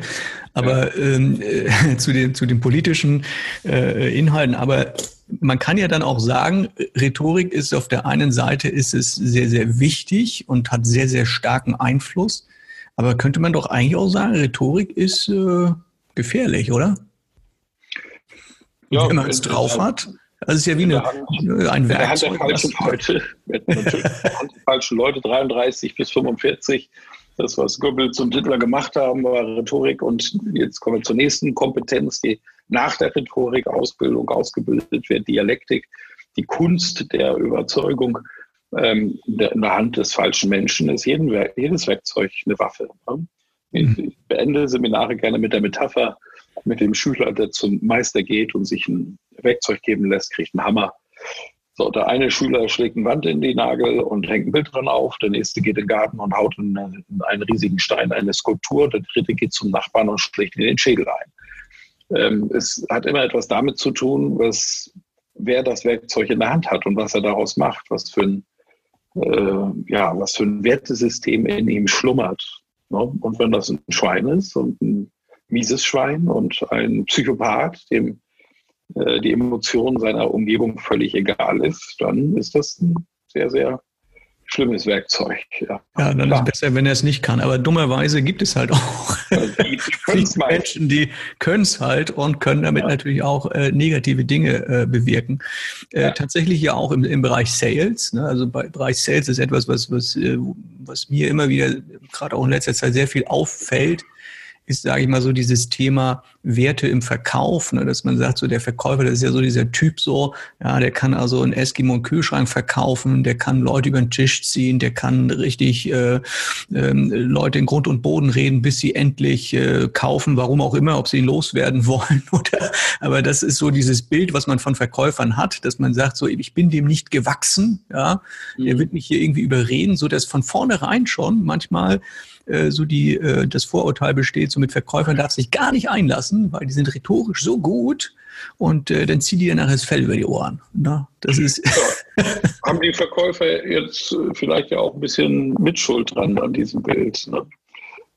aber ähm, äh, zu, den, zu den politischen äh, Inhalten, aber man kann ja dann auch sagen, Rhetorik ist auf der einen Seite ist es sehr, sehr wichtig und hat sehr, sehr starken Einfluss. Aber könnte man doch eigentlich auch sagen, Rhetorik ist äh, gefährlich, oder? Ja, Wenn man es drauf hat. Das ist ja wie eine, Hand, ein Werkzeug. der falschen Leute, der falschen Leute, 33 bis 45. Das, was Goebbels und Hitler gemacht haben, war Rhetorik. Und jetzt kommen wir zur nächsten Kompetenz, die nach der Rhetorik Ausbildung ausgebildet wird, Dialektik, die Kunst der Überzeugung ähm, der, in der Hand des falschen Menschen ist jeden, jedes Werkzeug eine Waffe. Ne? Ich mhm. beende Seminare gerne mit der Metapher, mit dem Schüler, der zum Meister geht und sich ein Werkzeug geben lässt, kriegt einen Hammer. So, der eine Schüler schlägt eine Wand in die Nagel und hängt ein Bild dran auf, der nächste geht in den Garten und haut in einen riesigen Stein eine Skulptur, der dritte geht zum Nachbarn und schlägt in den Schädel ein. Ähm, es hat immer etwas damit zu tun, was, wer das Werkzeug in der Hand hat und was er daraus macht, was für ein, äh, ja, was für ein Wertesystem in ihm schlummert. Ne? Und wenn das ein Schwein ist und ein mieses Schwein und ein Psychopath, dem äh, die Emotion seiner Umgebung völlig egal ist, dann ist das ein sehr, sehr schlimmes Werkzeug. Ja, ja dann Klar. ist es besser, wenn er es nicht kann. Aber dummerweise gibt es halt auch die, die Menschen, die können es halt und können damit ja. natürlich auch äh, negative Dinge äh, bewirken. Äh, ja. Tatsächlich ja auch im, im Bereich Sales. Ne? Also bei Bereich Sales ist etwas, was, was, äh, was mir immer wieder, gerade auch in letzter Zeit, sehr viel auffällt ist, sage ich mal, so dieses Thema Werte im Verkauf, ne, dass man sagt, so der Verkäufer, das ist ja so dieser Typ so, ja, der kann also einen Eskimo einen Kühlschrank verkaufen, der kann Leute über den Tisch ziehen, der kann richtig äh, äh, Leute in Grund und Boden reden, bis sie endlich äh, kaufen, warum auch immer, ob sie ihn loswerden wollen oder, aber das ist so dieses Bild, was man von Verkäufern hat, dass man sagt, so, ich bin dem nicht gewachsen, ja, mhm. der wird mich hier irgendwie überreden, so dass von vornherein schon manchmal äh, so die, äh, das Vorurteil besteht, so mit Verkäufern darf sich gar nicht einlassen, weil die sind rhetorisch so gut und äh, dann ziehen die dann nachher das Fell über die Ohren. Ne? Das ist ja. Haben die Verkäufer jetzt vielleicht ja auch ein bisschen Mitschuld dran an diesem Bild? Ne?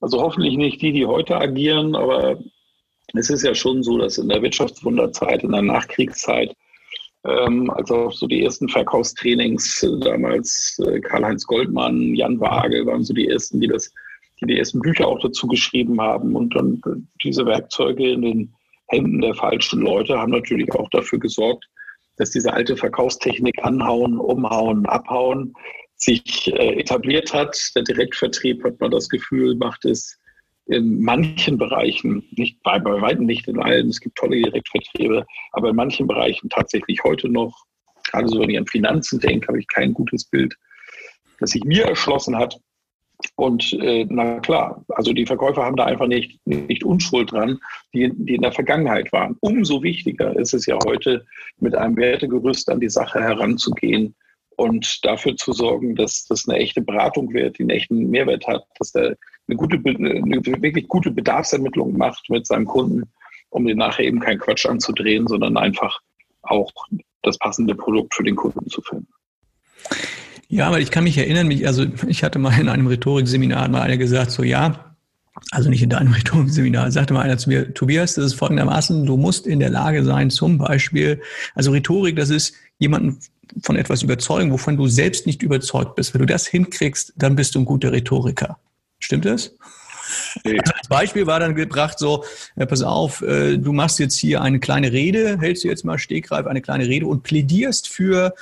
Also hoffentlich nicht die, die heute agieren, aber es ist ja schon so, dass in der Wirtschaftswunderzeit, in der Nachkriegszeit, ähm, als auch so die ersten Verkaufstrainings, damals äh, Karl-Heinz Goldmann, Jan Waage waren so die ersten, die das die die ersten Bücher auch dazu geschrieben haben. Und dann diese Werkzeuge in den Händen der falschen Leute haben natürlich auch dafür gesorgt, dass diese alte Verkaufstechnik anhauen, umhauen, abhauen sich äh, etabliert hat. Der Direktvertrieb, hat man das Gefühl, macht es in manchen Bereichen, nicht bei, bei weitem nicht in allen, es gibt tolle Direktvertriebe, aber in manchen Bereichen tatsächlich heute noch, gerade so wenn ich an Finanzen denke, habe ich kein gutes Bild, das sich mir erschlossen hat, und äh, na klar, also die Verkäufer haben da einfach nicht, nicht Unschuld dran, die, die in der Vergangenheit waren. Umso wichtiger ist es ja heute, mit einem Wertegerüst an die Sache heranzugehen und dafür zu sorgen, dass das eine echte Beratung wird, die einen echten Mehrwert hat, dass der eine, gute, eine wirklich gute Bedarfsermittlung macht mit seinem Kunden, um den nachher eben keinen Quatsch anzudrehen, sondern einfach auch das passende Produkt für den Kunden zu finden. Ja, aber ich kann mich erinnern, mich, also ich hatte mal in einem Rhetorikseminar mal einer gesagt, so ja, also nicht in deinem Rhetorikseminar, sagte mal einer zu mir, Tobias, das ist folgendermaßen, du musst in der Lage sein, zum Beispiel, also Rhetorik, das ist jemanden von etwas überzeugen, wovon du selbst nicht überzeugt bist. Wenn du das hinkriegst, dann bist du ein guter Rhetoriker. Stimmt das? Nee. Also als Beispiel war dann gebracht so, ja, pass auf, äh, du machst jetzt hier eine kleine Rede, hältst du jetzt mal stegreif eine kleine Rede und plädierst für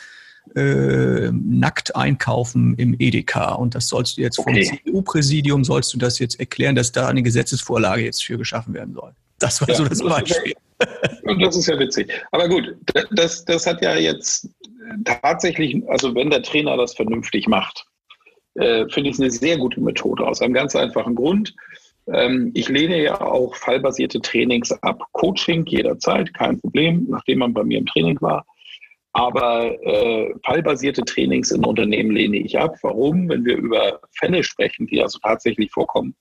äh, nackt einkaufen im Edeka. Und das sollst du jetzt vom okay. CDU-Präsidium, sollst du das jetzt erklären, dass da eine Gesetzesvorlage jetzt für geschaffen werden soll. Das war ja, so das Beispiel. Und das ist ja witzig. Aber gut, das, das hat ja jetzt tatsächlich, also wenn der Trainer das vernünftig macht, äh, finde ich es eine sehr gute Methode aus einem ganz einfachen Grund. Ähm, ich lehne ja auch fallbasierte Trainings ab. Coaching jederzeit, kein Problem, nachdem man bei mir im Training war. Aber äh, fallbasierte Trainings in Unternehmen lehne ich ab. Warum? Wenn wir über Fälle sprechen, die also tatsächlich vorkommen,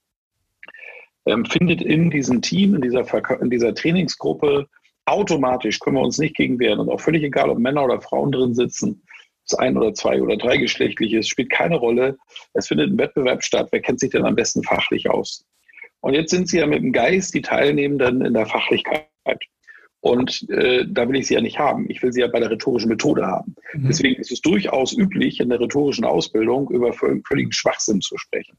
ähm, findet in diesem Team, in dieser, in dieser Trainingsgruppe automatisch, können wir uns nicht gegen wehren und auch völlig egal, ob Männer oder Frauen drin sitzen, es ein oder zwei oder drei geschlechtlich ist, spielt keine Rolle. Es findet ein Wettbewerb statt. Wer kennt sich denn am besten fachlich aus? Und jetzt sind Sie ja mit dem Geist die Teilnehmenden in der Fachlichkeit. Und äh, da will ich sie ja nicht haben. Ich will sie ja bei der rhetorischen Methode haben. Mhm. Deswegen ist es durchaus üblich, in der rhetorischen Ausbildung über völligen Schwachsinn zu sprechen.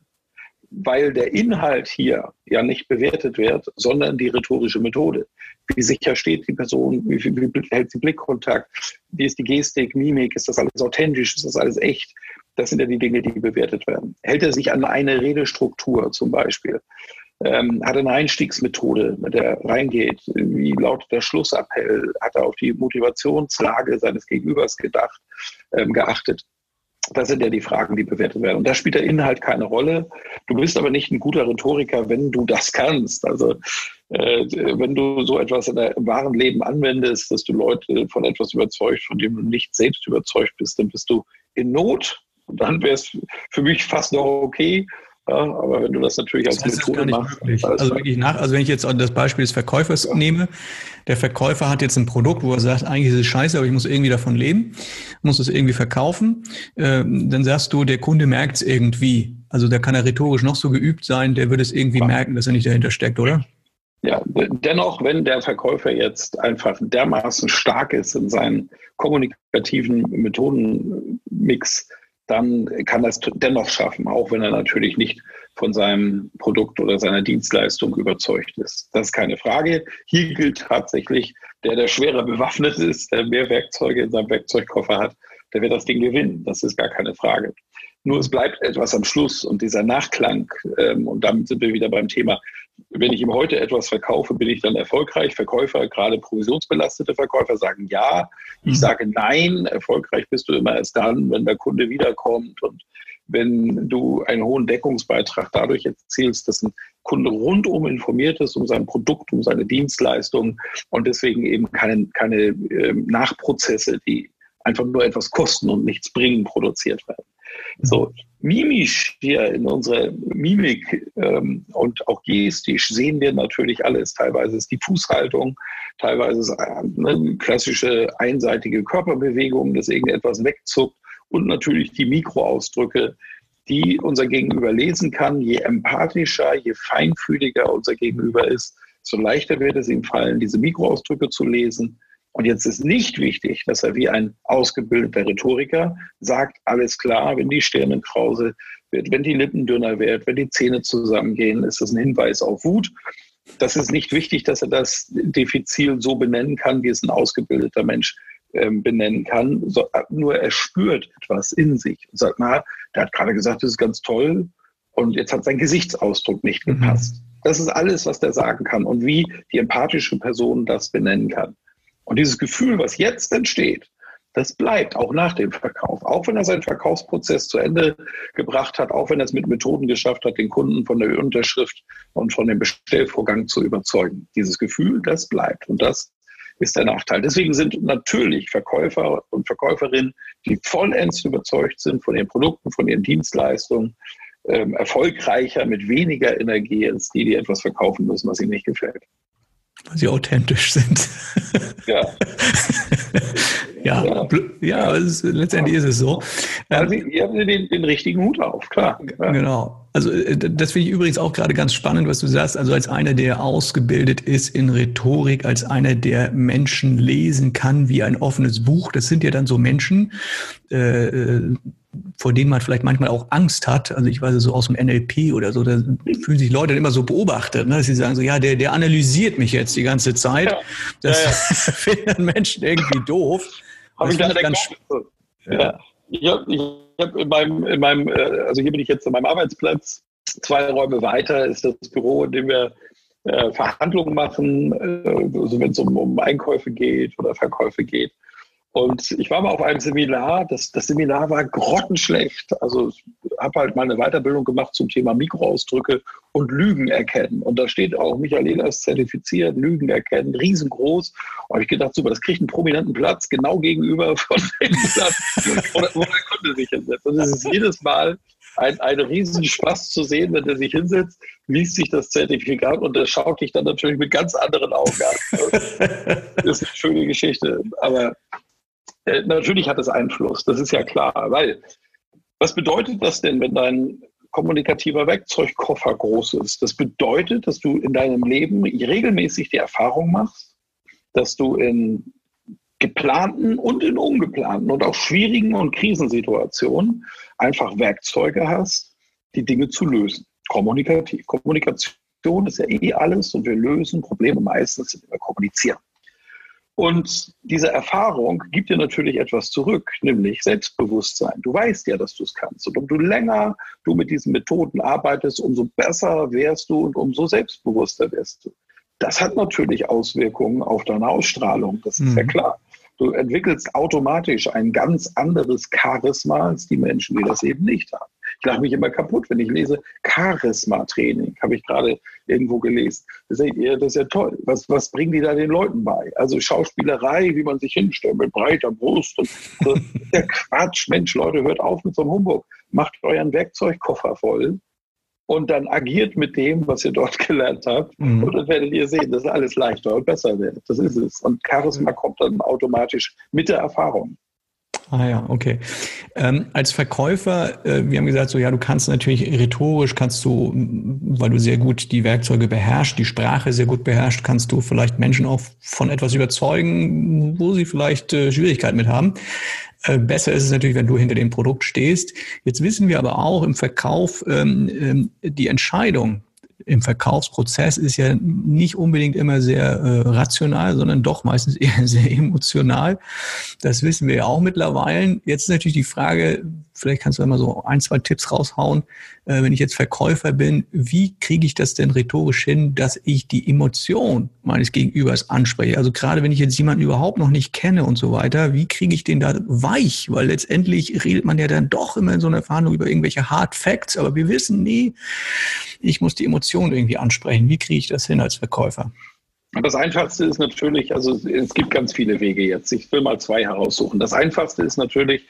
Weil der Inhalt hier ja nicht bewertet wird, sondern die rhetorische Methode. Wie sicher steht die Person? Wie, viel, wie hält sie Blickkontakt? Wie ist die Gestik, Mimik? Ist das alles authentisch? Ist das alles echt? Das sind ja die Dinge, die bewertet werden. Hält er sich an eine Redestruktur zum Beispiel? Ähm, hat eine Einstiegsmethode, mit der reingeht. Wie lautet der Schlussappell? Hat er auf die Motivationslage seines Gegenübers gedacht, ähm, geachtet? Das sind ja die Fragen, die bewertet werden. Und da spielt der Inhalt keine Rolle. Du bist aber nicht ein guter Rhetoriker, wenn du das kannst. Also äh, wenn du so etwas in der, im wahren Leben anwendest, dass du Leute von etwas überzeugt, von dem du nicht selbst überzeugt bist, dann bist du in Not. Und dann wäre es für mich fast noch okay, ja, aber wenn du das natürlich als das Methode machst. Also wirklich nach, also wenn ich jetzt das Beispiel des Verkäufers ja. nehme, der Verkäufer hat jetzt ein Produkt, wo er sagt, eigentlich ist es scheiße, aber ich muss irgendwie davon leben, muss es irgendwie verkaufen, äh, dann sagst du, der Kunde merkt es irgendwie. Also da kann er rhetorisch noch so geübt sein, der würde es irgendwie ja. merken, dass er nicht dahinter steckt, oder? Ja, dennoch, wenn der Verkäufer jetzt einfach dermaßen stark ist in seinen kommunikativen Methodenmix, dann kann das dennoch schaffen, auch wenn er natürlich nicht von seinem Produkt oder seiner Dienstleistung überzeugt ist. Das ist keine Frage. Hier gilt tatsächlich, der, der schwerer bewaffnet ist, der mehr Werkzeuge in seinem Werkzeugkoffer hat, der wird das Ding gewinnen. Das ist gar keine Frage. Nur es bleibt etwas am Schluss und dieser Nachklang, ähm, und damit sind wir wieder beim Thema, wenn ich ihm heute etwas verkaufe, bin ich dann erfolgreich? Verkäufer, gerade provisionsbelastete Verkäufer sagen ja. Ich mhm. sage nein, erfolgreich bist du immer erst dann, wenn der Kunde wiederkommt und wenn du einen hohen Deckungsbeitrag dadurch erzielst, dass ein Kunde rundum informiert ist um sein Produkt, um seine Dienstleistung und deswegen eben keine, keine äh, Nachprozesse, die einfach nur etwas kosten und nichts bringen, produziert werden. So, mimisch hier in unserer Mimik ähm, und auch gestisch sehen wir natürlich alles. Teilweise ist die Fußhaltung, teilweise ist eine klassische einseitige Körperbewegung, dass irgendetwas wegzuckt und natürlich die Mikroausdrücke, die unser Gegenüber lesen kann. Je empathischer, je feinfühliger unser Gegenüber ist, so leichter wird es ihm fallen, diese Mikroausdrücke zu lesen und jetzt ist nicht wichtig, dass er wie ein ausgebildeter Rhetoriker sagt, alles klar, wenn die Stirne krause wird, wenn die Lippen dünner wird, wenn die Zähne zusammengehen, ist das ein Hinweis auf Wut. Das ist nicht wichtig, dass er das diffizil so benennen kann, wie es ein ausgebildeter Mensch ähm, benennen kann. Nur er spürt etwas in sich und sagt, na, der hat gerade gesagt, das ist ganz toll und jetzt hat sein Gesichtsausdruck nicht mhm. gepasst. Mhm. Das ist alles, was der sagen kann und wie die empathische Person das benennen kann. Und dieses Gefühl, was jetzt entsteht, das bleibt auch nach dem Verkauf. Auch wenn er seinen Verkaufsprozess zu Ende gebracht hat, auch wenn er es mit Methoden geschafft hat, den Kunden von der Unterschrift und von dem Bestellvorgang zu überzeugen. Dieses Gefühl, das bleibt. Und das ist der Nachteil. Deswegen sind natürlich Verkäufer und Verkäuferinnen, die vollends überzeugt sind von ihren Produkten, von ihren Dienstleistungen, ähm, erfolgreicher mit weniger Energie als die, die etwas verkaufen müssen, was ihnen nicht gefällt weil sie authentisch sind. Ja. ja, ja, ja ist, letztendlich ist es so. Also, ihr habt den, den richtigen Hut auf, klar. Ja. Genau. Also äh, das finde ich übrigens auch gerade ganz spannend, was du sagst. Also als einer, der ausgebildet ist in Rhetorik, als einer, der Menschen lesen kann wie ein offenes Buch. Das sind ja dann so Menschen, äh, äh vor denen man vielleicht manchmal auch Angst hat. Also ich weiß so aus dem NLP oder so, da fühlen sich Leute immer so beobachtet, ne? dass sie sagen so, ja, der, der analysiert mich jetzt die ganze Zeit. Ja. Das ja, ja. finden Menschen irgendwie doof. Habe ich da ganz ja. Ich habe hab in meinem, in meinem, äh, also hier bin ich jetzt an meinem Arbeitsplatz, zwei Räume weiter ist das Büro, in dem wir äh, Verhandlungen machen, äh, also wenn es um, um Einkäufe geht oder Verkäufe geht. Und ich war mal auf einem Seminar, das, das Seminar war grottenschlecht. Also ich habe halt mal eine Weiterbildung gemacht zum Thema Mikroausdrücke und Lügen erkennen. Und da steht auch Michael Ehlers zertifiziert, Lügen erkennen, riesengroß. Und ich gedacht, super, das kriegt einen prominenten Platz genau gegenüber von dem Platz, wo der Kunde sich hinsetzt. Und es ist jedes Mal ein, ein Riesenspaß zu sehen, wenn der sich hinsetzt, liest sich das Zertifikat und der schaut dich dann natürlich mit ganz anderen Augen an. Das ist eine schöne Geschichte. Aber äh, natürlich hat es Einfluss, das ist ja klar, weil was bedeutet das denn, wenn dein kommunikativer Werkzeugkoffer groß ist? Das bedeutet, dass du in deinem Leben regelmäßig die Erfahrung machst, dass du in geplanten und in ungeplanten und auch schwierigen und Krisensituationen einfach Werkzeuge hast, die Dinge zu lösen. Kommunikativ. Kommunikation ist ja eh alles und wir lösen Probleme meistens, indem wir kommunizieren. Und diese Erfahrung gibt dir natürlich etwas zurück, nämlich Selbstbewusstsein. Du weißt ja, dass du es kannst. Und umso länger du mit diesen Methoden arbeitest, umso besser wärst du und umso selbstbewusster wirst du. Das hat natürlich Auswirkungen auf deine Ausstrahlung, das ist mhm. ja klar. Du entwickelst automatisch ein ganz anderes Charisma als die Menschen, die das eben nicht haben. Ich lache mich immer kaputt, wenn ich lese Charisma-Training, habe ich gerade irgendwo gelesen. Das ist, ja, das ist ja toll. Was, was bringen die da den Leuten bei? Also Schauspielerei, wie man sich hinstellt mit breiter Brust. Und so. der Quatsch, Mensch, Leute, hört auf mit so einem Humbug. Macht euren Werkzeugkoffer voll und dann agiert mit dem, was ihr dort gelernt habt. Mhm. Und dann werdet ihr sehen, dass alles leichter und besser wird. Das ist es. Und Charisma kommt dann automatisch mit der Erfahrung. Ah ja, okay. Ähm, als Verkäufer, äh, wir haben gesagt, so ja, du kannst natürlich rhetorisch, kannst du, weil du sehr gut die Werkzeuge beherrschst, die Sprache sehr gut beherrschst, kannst du vielleicht Menschen auch von etwas überzeugen, wo sie vielleicht äh, Schwierigkeiten mit haben. Äh, besser ist es natürlich, wenn du hinter dem Produkt stehst. Jetzt wissen wir aber auch im Verkauf, ähm, ähm, die Entscheidung, im Verkaufsprozess ist ja nicht unbedingt immer sehr äh, rational, sondern doch meistens eher sehr emotional. Das wissen wir ja auch mittlerweile. Jetzt ist natürlich die Frage, vielleicht kannst du einmal so ein, zwei Tipps raushauen. Äh, wenn ich jetzt Verkäufer bin, wie kriege ich das denn rhetorisch hin, dass ich die Emotion meines Gegenübers anspreche? Also gerade wenn ich jetzt jemanden überhaupt noch nicht kenne und so weiter, wie kriege ich den da weich? Weil letztendlich redet man ja dann doch immer in so einer Verhandlung über irgendwelche Hard Facts, aber wir wissen nie, ich muss die Emotion irgendwie ansprechen. Wie kriege ich das hin als Verkäufer? Das Einfachste ist natürlich, also es gibt ganz viele Wege jetzt. Ich will mal zwei heraussuchen. Das Einfachste ist natürlich,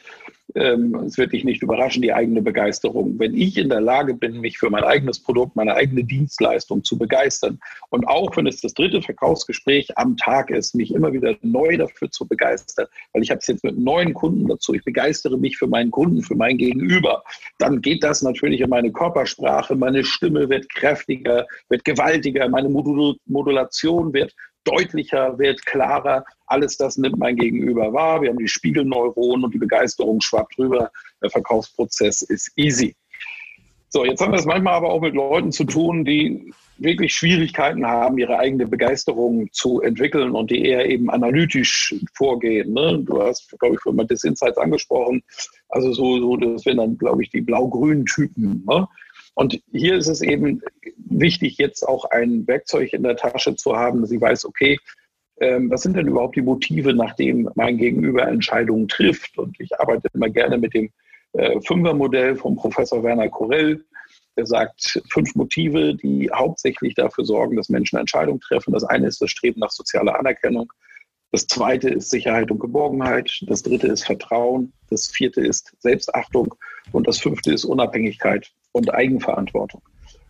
ähm, es wird dich nicht überraschen, die eigene Begeisterung. Wenn ich in der Lage bin, mich für mein eigenes Produkt, meine eigene Dienstleistung zu begeistern und auch wenn es das dritte Verkaufsgespräch am Tag ist, mich immer wieder neu dafür zu begeistern, weil ich habe es jetzt mit neuen Kunden dazu, ich begeistere mich für meinen Kunden, für mein Gegenüber, dann geht das natürlich in meine Körpersprache, meine Stimme wird kräftiger, wird gewaltiger, meine Modulation wird deutlicher wird, klarer. Alles das nimmt mein Gegenüber wahr. Wir haben die Spiegelneuronen und die Begeisterung schwappt rüber. Der Verkaufsprozess ist easy. So, jetzt haben wir es manchmal aber auch mit Leuten zu tun, die wirklich Schwierigkeiten haben, ihre eigene Begeisterung zu entwickeln und die eher eben analytisch vorgehen. Ne? Du hast, glaube ich, schon mal das Insights angesprochen. Also so, so das wären dann, glaube ich, die blau-grünen Typen. Ne? Und hier ist es eben wichtig, jetzt auch ein Werkzeug in der Tasche zu haben, dass sie weiß, okay, ähm, was sind denn überhaupt die Motive, nachdem mein Gegenüber Entscheidungen trifft? Und ich arbeite immer gerne mit dem äh, Fünfer-Modell vom Professor Werner Korell. Der sagt fünf Motive, die hauptsächlich dafür sorgen, dass Menschen Entscheidungen treffen. Das eine ist das Streben nach sozialer Anerkennung. Das zweite ist Sicherheit und Geborgenheit. Das dritte ist Vertrauen. Das vierte ist Selbstachtung. Und das fünfte ist Unabhängigkeit und Eigenverantwortung.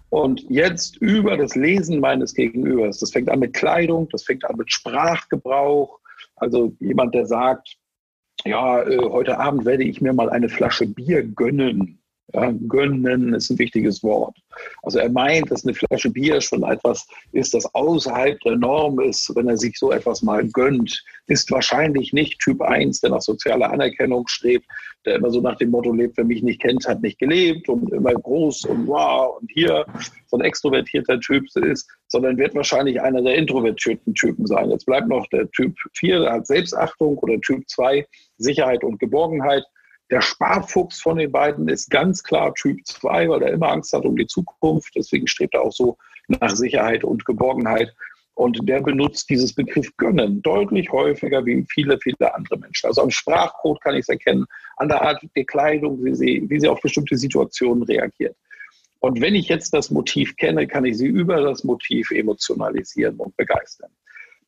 Und jetzt über das Lesen meines Gegenübers, das fängt an mit Kleidung, das fängt an mit Sprachgebrauch. Also jemand, der sagt, ja, äh, heute Abend werde ich mir mal eine Flasche Bier gönnen. Gönnen ist ein wichtiges Wort. Also er meint, dass eine Flasche Bier schon etwas ist, das außerhalb der Norm ist, wenn er sich so etwas mal gönnt. Ist wahrscheinlich nicht Typ 1, der nach sozialer Anerkennung strebt, der immer so nach dem Motto lebt, wer mich nicht kennt, hat nicht gelebt und immer groß und wow und hier so ein extrovertierter Typ ist, sondern wird wahrscheinlich einer der introvertierten Typen sein. Jetzt bleibt noch der Typ 4, der hat Selbstachtung oder Typ 2, Sicherheit und Geborgenheit. Der Sparfuchs von den beiden ist ganz klar Typ 2, weil er immer Angst hat um die Zukunft. Deswegen strebt er auch so nach Sicherheit und Geborgenheit. Und der benutzt dieses Begriff gönnen deutlich häufiger wie viele, viele andere Menschen. Also am Sprachcode kann ich es erkennen, an der Art der Kleidung, wie sie, wie sie auf bestimmte Situationen reagiert. Und wenn ich jetzt das Motiv kenne, kann ich sie über das Motiv emotionalisieren und begeistern.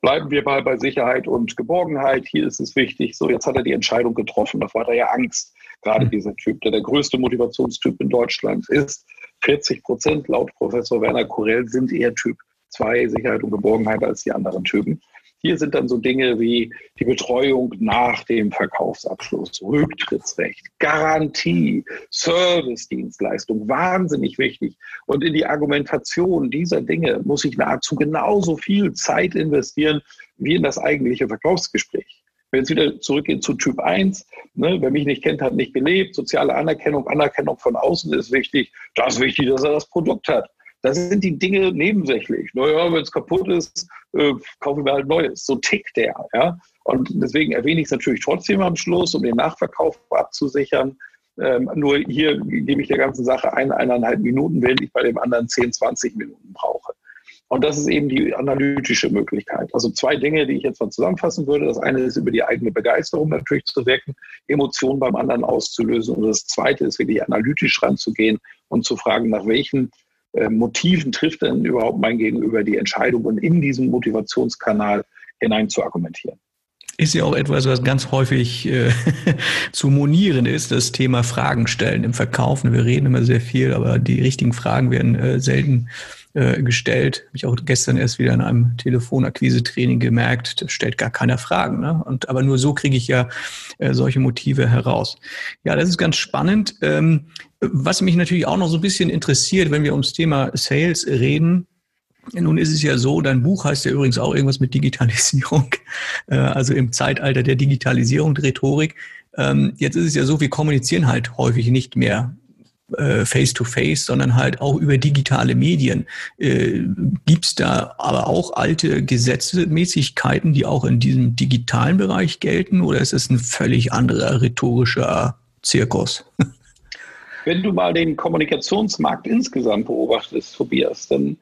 Bleiben wir mal bei Sicherheit und Geborgenheit. Hier ist es wichtig. So, jetzt hat er die Entscheidung getroffen. Davor hat er ja Angst. Gerade mhm. dieser Typ, der der größte Motivationstyp in Deutschland ist. 40 Prozent laut Professor Werner Kurell sind eher Typ 2 Sicherheit und Geborgenheit als die anderen Typen. Hier sind dann so Dinge wie die Betreuung nach dem Verkaufsabschluss, Rücktrittsrecht, Garantie, Servicedienstleistung, wahnsinnig wichtig. Und in die Argumentation dieser Dinge muss ich nahezu genauso viel Zeit investieren wie in das eigentliche Verkaufsgespräch. Wenn es wieder zurückgeht zu Typ 1, ne, wer mich nicht kennt, hat nicht gelebt, soziale Anerkennung, Anerkennung von außen ist wichtig. Das ist wichtig, dass er das Produkt hat. Da sind die Dinge nebensächlich. Naja, wenn es kaputt ist, äh, kaufen wir halt Neues. So tickt der. Ja? Und deswegen erwähne ich es natürlich trotzdem am Schluss, um den Nachverkauf abzusichern. Ähm, nur hier gebe ich der ganzen Sache ein, eineinhalb Minuten, während ich bei dem anderen 10, 20 Minuten brauche. Und das ist eben die analytische Möglichkeit. Also zwei Dinge, die ich jetzt mal zusammenfassen würde. Das eine ist über die eigene Begeisterung natürlich zu wirken, Emotionen beim anderen auszulösen. Und das zweite ist wirklich analytisch ranzugehen und zu fragen, nach welchen äh, Motiven trifft denn überhaupt mein Gegenüber die Entscheidung und in diesen Motivationskanal hinein zu argumentieren. Ist ja auch etwas, was ganz häufig äh, zu monieren ist, das Thema Fragen stellen im Verkaufen. Wir reden immer sehr viel, aber die richtigen Fragen werden äh, selten äh, gestellt. Habe ich auch gestern erst wieder in einem Telefonakquise-Training gemerkt, das stellt gar keiner Fragen. Ne? Und, aber nur so kriege ich ja äh, solche Motive heraus. Ja, das ist ganz spannend. Ähm, was mich natürlich auch noch so ein bisschen interessiert, wenn wir ums Thema Sales reden, nun ist es ja so, dein Buch heißt ja übrigens auch irgendwas mit Digitalisierung, äh, also im Zeitalter der Digitalisierung, Rhetorik. Ähm, jetzt ist es ja so, wir kommunizieren halt häufig nicht mehr äh, face-to-face, sondern halt auch über digitale Medien. Äh, Gibt es da aber auch alte Gesetzmäßigkeiten, die auch in diesem digitalen Bereich gelten oder ist es ein völlig anderer rhetorischer Zirkus? Wenn du mal den Kommunikationsmarkt insgesamt beobachtest, Tobias, dann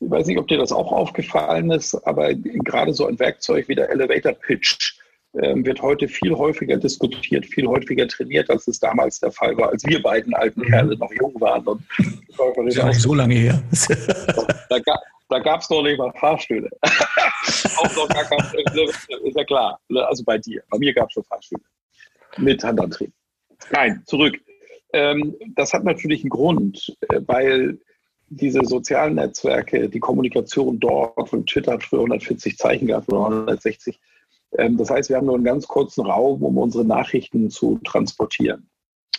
ich weiß nicht, ob dir das auch aufgefallen ist, aber gerade so ein Werkzeug wie der Elevator Pitch wird heute viel häufiger diskutiert, viel häufiger trainiert, als es damals der Fall war, als wir beiden alten mhm. Kerle noch jung waren. Und das ist ja nicht so lange her. da, da gab es noch nicht mal Fahrstühle. auch noch gar kein, ist ja klar. Also bei dir. Bei mir gab es schon Fahrstühle. Mit Handantrieb. Nein, zurück. Ähm, das hat natürlich einen Grund, äh, weil diese sozialen Netzwerke, die Kommunikation dort, von Twitter hat früher 140 Zeichen gehabt oder 160, ähm, das heißt, wir haben nur einen ganz kurzen Raum, um unsere Nachrichten zu transportieren.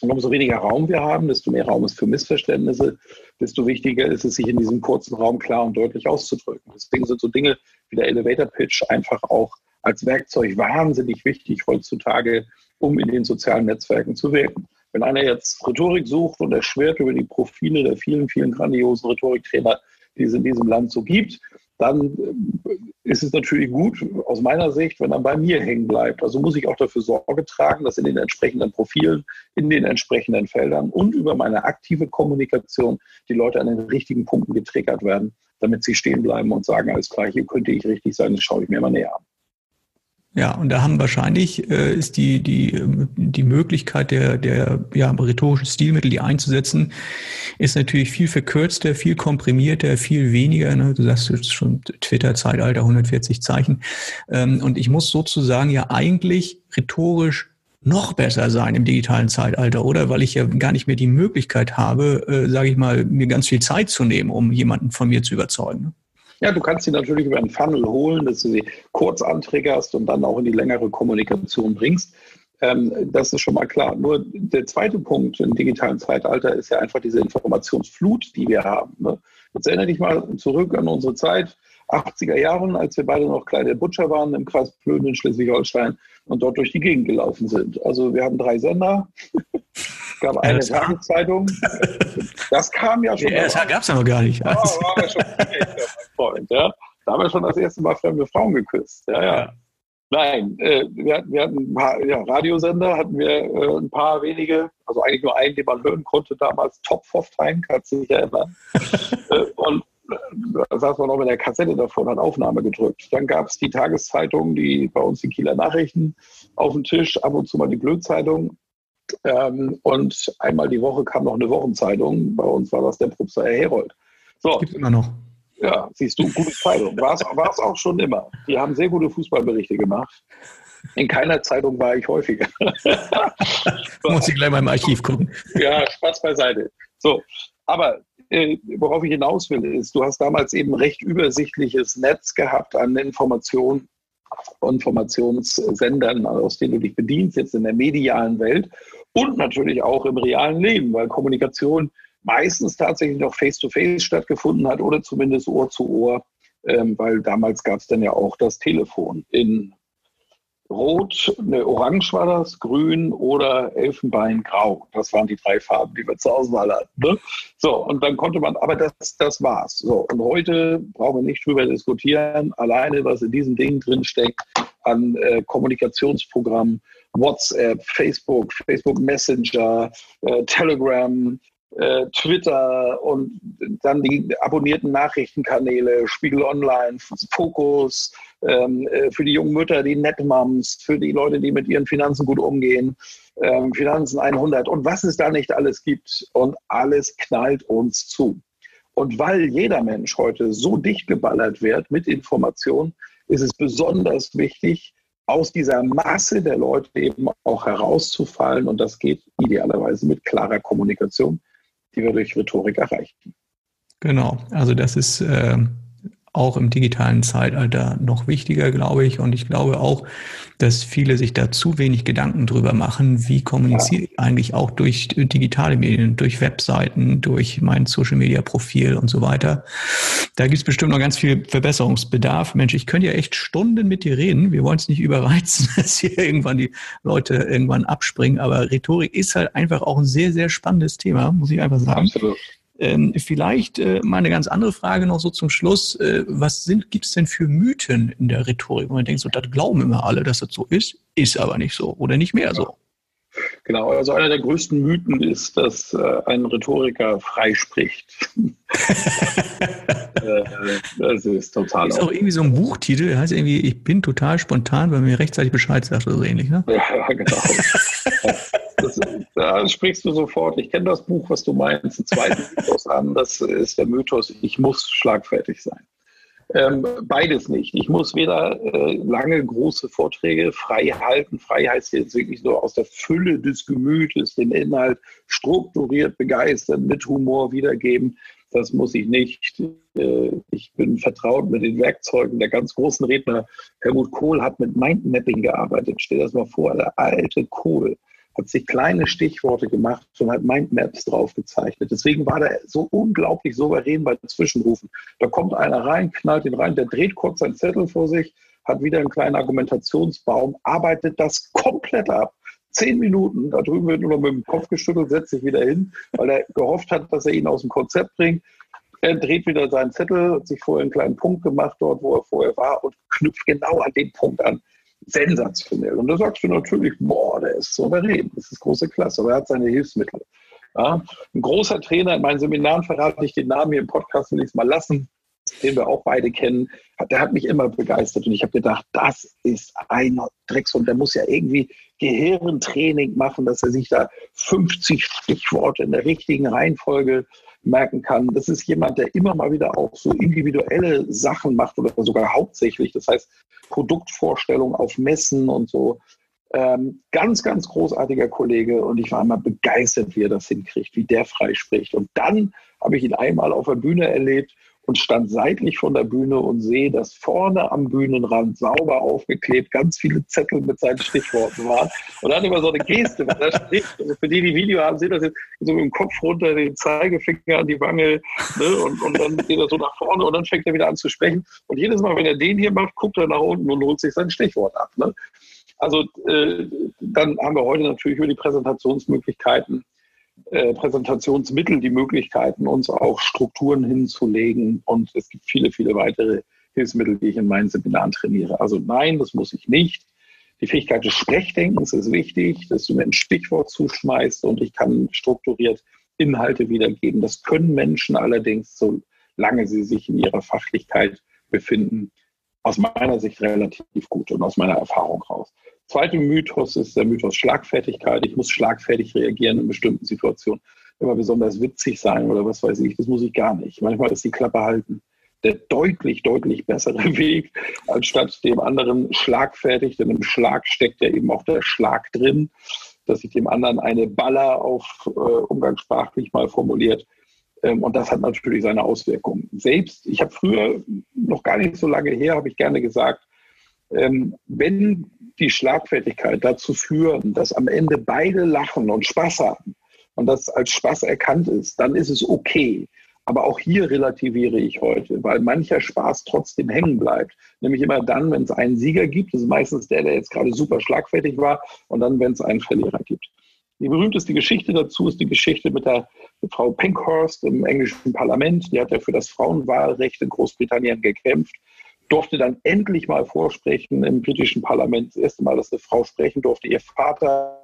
Und umso weniger Raum wir haben, desto mehr Raum ist für Missverständnisse, desto wichtiger ist es, sich in diesem kurzen Raum klar und deutlich auszudrücken. Deswegen sind so Dinge wie der Elevator Pitch einfach auch als Werkzeug wahnsinnig wichtig heutzutage, um in den sozialen Netzwerken zu wirken. Wenn einer jetzt Rhetorik sucht und er schwert über die Profile der vielen, vielen grandiosen Rhetoriktrainer, die es in diesem Land so gibt, dann äh, ist es natürlich gut aus meiner Sicht, wenn er bei mir hängen bleibt. Also muss ich auch dafür Sorge tragen, dass in den entsprechenden Profilen, in den entsprechenden Feldern und über meine aktive Kommunikation die Leute an den richtigen Punkten getriggert werden, damit sie stehen bleiben und sagen, alles klar, hier könnte ich richtig sein, das schaue ich mir mal näher an. Ja, und da haben wahrscheinlich äh, ist die, die, die Möglichkeit der, der ja, rhetorischen Stilmittel, die einzusetzen, ist natürlich viel verkürzter, viel komprimierter, viel weniger. Ne? Du sagst jetzt schon Twitter-Zeitalter, 140 Zeichen. Ähm, und ich muss sozusagen ja eigentlich rhetorisch noch besser sein im digitalen Zeitalter, oder? Weil ich ja gar nicht mehr die Möglichkeit habe, äh, sage ich mal, mir ganz viel Zeit zu nehmen, um jemanden von mir zu überzeugen. Ja, du kannst sie natürlich über einen Funnel holen, dass du sie kurz antriggerst und dann auch in die längere Kommunikation bringst. Ähm, das ist schon mal klar. Nur der zweite Punkt im digitalen Zeitalter ist ja einfach diese Informationsflut, die wir haben. Ne? Jetzt erinnere dich mal zurück an unsere Zeit, 80er Jahren, als wir beide noch kleine Butcher waren im Kreis Plön in Schleswig-Holstein und dort durch die Gegend gelaufen sind. Also wir haben drei Sender, gab eine Tageszeitung. Das kam ja schon. Ja, das gab es ja noch gar nicht. Ja, war ja schon Freund, ja. Da haben wir schon das erste Mal fremde Frauen geküsst. Ja, ja. ja. Nein, äh, wir, wir, hatten ein paar ja, Radiosender, hatten wir äh, ein paar wenige, also eigentlich nur einen, den man hören konnte damals, Top of Time, kannst du dich erinnern. äh, und da saß man noch mit der Kassette davor und hat Aufnahme gedrückt. Dann gab es die Tageszeitung, die bei uns die Kieler Nachrichten auf dem Tisch, ab und zu mal die Blödzeitung. Ähm, und einmal die Woche kam noch eine Wochenzeitung. Bei uns war das der Propster Herr Herold. So. Gibt immer noch. Ja, siehst du, gute Zeitung. War es auch schon immer. Die haben sehr gute Fußballberichte gemacht. In keiner Zeitung war ich häufiger. Muss ich gleich mal im Archiv gucken. Ja, Spaß beiseite. So, aber äh, worauf ich hinaus will, ist, du hast damals eben recht übersichtliches Netz gehabt an Informationen, Informationssendern, aus denen du dich bedienst, jetzt in der medialen Welt und natürlich auch im realen Leben, weil Kommunikation meistens tatsächlich noch face-to-face -face stattgefunden hat oder zumindest Ohr zu Ohr, ähm, weil damals gab es dann ja auch das Telefon in Rot, ne, Orange war das, Grün oder Elfenbeingrau. Das waren die drei Farben, die wir zur Auswahl hatten. Ne? So, und dann konnte man, aber das, das war's. So, und heute brauchen wir nicht drüber diskutieren. Alleine, was in diesem Ding drinsteckt an äh, Kommunikationsprogrammen, WhatsApp, Facebook, Facebook Messenger, äh, Telegram, äh, Twitter und dann die abonnierten Nachrichtenkanäle, Spiegel Online, Fokus, ähm, äh, für die jungen Mütter, die Netmoms, für die Leute, die mit ihren Finanzen gut umgehen, ähm, Finanzen 100 und was es da nicht alles gibt. Und alles knallt uns zu. Und weil jeder Mensch heute so dicht geballert wird mit Informationen, ist es besonders wichtig, aus dieser Masse der Leute eben auch herauszufallen. Und das geht idealerweise mit klarer Kommunikation, die wir durch Rhetorik erreichen. Genau, also das ist äh, auch im digitalen Zeitalter noch wichtiger, glaube ich. Und ich glaube auch, dass viele sich da zu wenig Gedanken drüber machen, wie kommuniziere ich eigentlich auch durch digitale Medien, durch Webseiten, durch mein Social-Media-Profil und so weiter. Da gibt es bestimmt noch ganz viel Verbesserungsbedarf. Mensch, ich könnte ja echt Stunden mit dir reden. Wir wollen es nicht überreizen, dass hier irgendwann die Leute irgendwann abspringen. Aber Rhetorik ist halt einfach auch ein sehr, sehr spannendes Thema, muss ich einfach sagen. Absolut. Ähm, vielleicht äh, mal eine ganz andere Frage noch so zum Schluss. Äh, was gibt es denn für Mythen in der Rhetorik? Wo man denkt, so, das glauben immer alle, dass das so ist, ist aber nicht so oder nicht mehr so. Genau, also einer der größten Mythen ist, dass äh, ein Rhetoriker frei spricht. Äh, das ist total. Ist auch irgendwie so ein Buchtitel, der heißt irgendwie, ich bin total spontan, weil mir rechtzeitig Bescheid sagt oder so ähnlich, ne? Ja, genau. das, da sprichst du sofort. Ich kenne das Buch, was du meinst. Den zweiten Mythos an, das ist der Mythos, ich muss schlagfertig sein. Ähm, beides nicht. Ich muss weder äh, lange große Vorträge frei halten. Frei heißt jetzt wirklich nur aus der Fülle des Gemütes den Inhalt strukturiert, begeistern, mit Humor wiedergeben. Das muss ich nicht. Äh, ich bin vertraut mit den Werkzeugen der ganz großen Redner. Helmut Kohl hat mit Mindmapping gearbeitet. Stell dir das mal vor, der alte Kohl hat sich kleine Stichworte gemacht und hat Mindmaps draufgezeichnet. Deswegen war der so unglaublich souverän bei Zwischenrufen. Da kommt einer rein, knallt ihn rein, der dreht kurz seinen Zettel vor sich, hat wieder einen kleinen Argumentationsbaum, arbeitet das komplett ab. Zehn Minuten, da drüben wird nur noch mit dem Kopf geschüttelt, setzt sich wieder hin, weil er gehofft hat, dass er ihn aus dem Konzept bringt. Er dreht wieder seinen Zettel, hat sich vorher einen kleinen Punkt gemacht dort, wo er vorher war und knüpft genau an den Punkt an sensationell. Und da sagst du natürlich, boah, der ist souverän, das ist große Klasse, aber er hat seine Hilfsmittel. Ja, ein großer Trainer in meinen Seminaren, verrate ich den Namen hier im Podcast, will ich es mal lassen, den wir auch beide kennen, der hat mich immer begeistert und ich habe gedacht, das ist ein Dreckshund, der muss ja irgendwie Gehirntraining machen, dass er sich da 50 Stichworte in der richtigen Reihenfolge merken kann. Das ist jemand, der immer mal wieder auch so individuelle Sachen macht oder sogar hauptsächlich. Das heißt, Produktvorstellungen auf Messen und so. Ähm, ganz, ganz großartiger Kollege und ich war immer begeistert, wie er das hinkriegt, wie der frei spricht. Und dann habe ich ihn einmal auf der Bühne erlebt und stand seitlich von der Bühne und sehe, dass vorne am Bühnenrand sauber aufgeklebt ganz viele Zettel mit seinen Stichworten waren. Und dann immer so eine Geste, wenn er spricht. Also für die, die Video haben, sehen das jetzt so mit dem Kopf runter, den Zeigefinger an die Wange ne? und, und dann geht er so nach vorne und dann fängt er wieder an zu sprechen. Und jedes Mal, wenn er den hier macht, guckt er nach unten und holt sich sein Stichwort ab. Ne? Also äh, dann haben wir heute natürlich über die Präsentationsmöglichkeiten äh, Präsentationsmittel die Möglichkeiten, uns auch Strukturen hinzulegen. Und es gibt viele, viele weitere Hilfsmittel, die ich in meinen Seminaren trainiere. Also nein, das muss ich nicht. Die Fähigkeit des Sprechdenkens ist wichtig, dass du mir ein Stichwort zuschmeißt und ich kann strukturiert Inhalte wiedergeben. Das können Menschen allerdings, solange sie sich in ihrer Fachlichkeit befinden, aus meiner Sicht relativ gut und aus meiner Erfahrung raus. Zweiter Mythos ist der Mythos Schlagfertigkeit. Ich muss schlagfertig reagieren in bestimmten Situationen. Immer besonders witzig sein oder was weiß ich, das muss ich gar nicht. Manchmal ist die Klappe halten der deutlich, deutlich bessere Weg, als statt dem anderen schlagfertig, denn im Schlag steckt ja eben auch der Schlag drin, dass ich dem anderen eine Baller auf äh, umgangssprachlich mal formuliert. Ähm, und das hat natürlich seine Auswirkungen. Selbst, ich habe früher, noch gar nicht so lange her, habe ich gerne gesagt, ähm, wenn die Schlagfertigkeit dazu führen, dass am Ende beide lachen und Spaß haben und das als Spaß erkannt ist, dann ist es okay. Aber auch hier relativiere ich heute, weil mancher Spaß trotzdem hängen bleibt. Nämlich immer dann, wenn es einen Sieger gibt, das ist meistens der, der jetzt gerade super schlagfertig war, und dann, wenn es einen Verlierer gibt. Die berühmteste Geschichte dazu ist die Geschichte mit der Frau Pankhurst im englischen Parlament. Die hat ja für das Frauenwahlrecht in Großbritannien gekämpft durfte dann endlich mal vorsprechen im britischen Parlament. Das erste Mal, dass eine Frau sprechen durfte. Ihr Vater,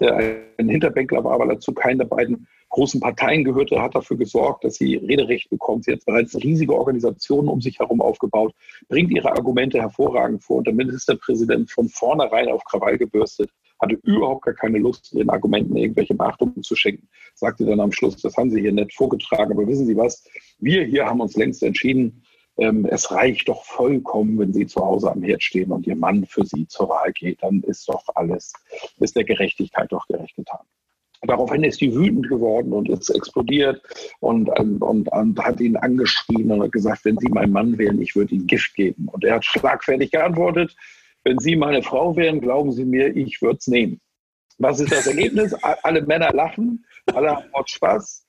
der ein Hinterbänkler war, weil er zu keiner der beiden großen Parteien gehörte, hat dafür gesorgt, dass sie Rederecht bekommt. Sie hat bereits riesige Organisationen um sich herum aufgebaut, bringt ihre Argumente hervorragend vor und der Ministerpräsident von vornherein auf Krawall gebürstet, hatte überhaupt gar keine Lust, ihren Argumenten irgendwelche Beachtung zu schenken, sagte dann am Schluss, das haben Sie hier nicht vorgetragen, aber wissen Sie was, wir hier haben uns längst entschieden, ähm, es reicht doch vollkommen, wenn Sie zu Hause am Herd stehen und Ihr Mann für Sie zur Wahl geht. Dann ist doch alles, ist der Gerechtigkeit doch gerecht getan. Daraufhin ist die wütend geworden und ist explodiert und, und, und, hat ihn angeschrien und hat gesagt, wenn Sie mein Mann wären, ich würde Ihnen Gift geben. Und er hat schlagfertig geantwortet, wenn Sie meine Frau wären, glauben Sie mir, ich würde es nehmen. Was ist das Ergebnis? Alle Männer lachen, alle haben Spaß.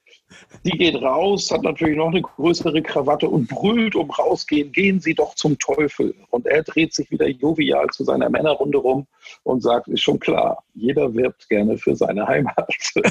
Die geht raus, hat natürlich noch eine größere Krawatte und brüllt um rausgehen, gehen Sie doch zum Teufel. Und er dreht sich wieder jovial zu seiner Männerrunde rum und sagt, ist schon klar, jeder wirbt gerne für seine Heimat.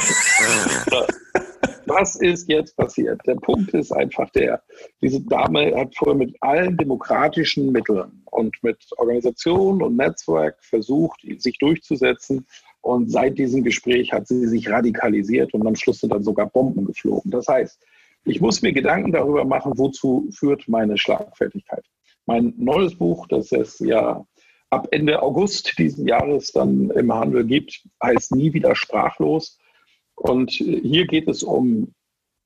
Was ist jetzt passiert? Der Punkt ist einfach der, diese Dame hat vorher mit allen demokratischen Mitteln und mit Organisation und Netzwerk versucht, sich durchzusetzen und seit diesem Gespräch hat sie sich radikalisiert und am Schluss sind dann sogar Bomben geflogen. Das heißt, ich muss mir Gedanken darüber machen, wozu führt meine Schlagfertigkeit. Mein neues Buch, das es ja ab Ende August diesen Jahres dann im Handel gibt, heißt Nie wieder sprachlos. Und hier geht es um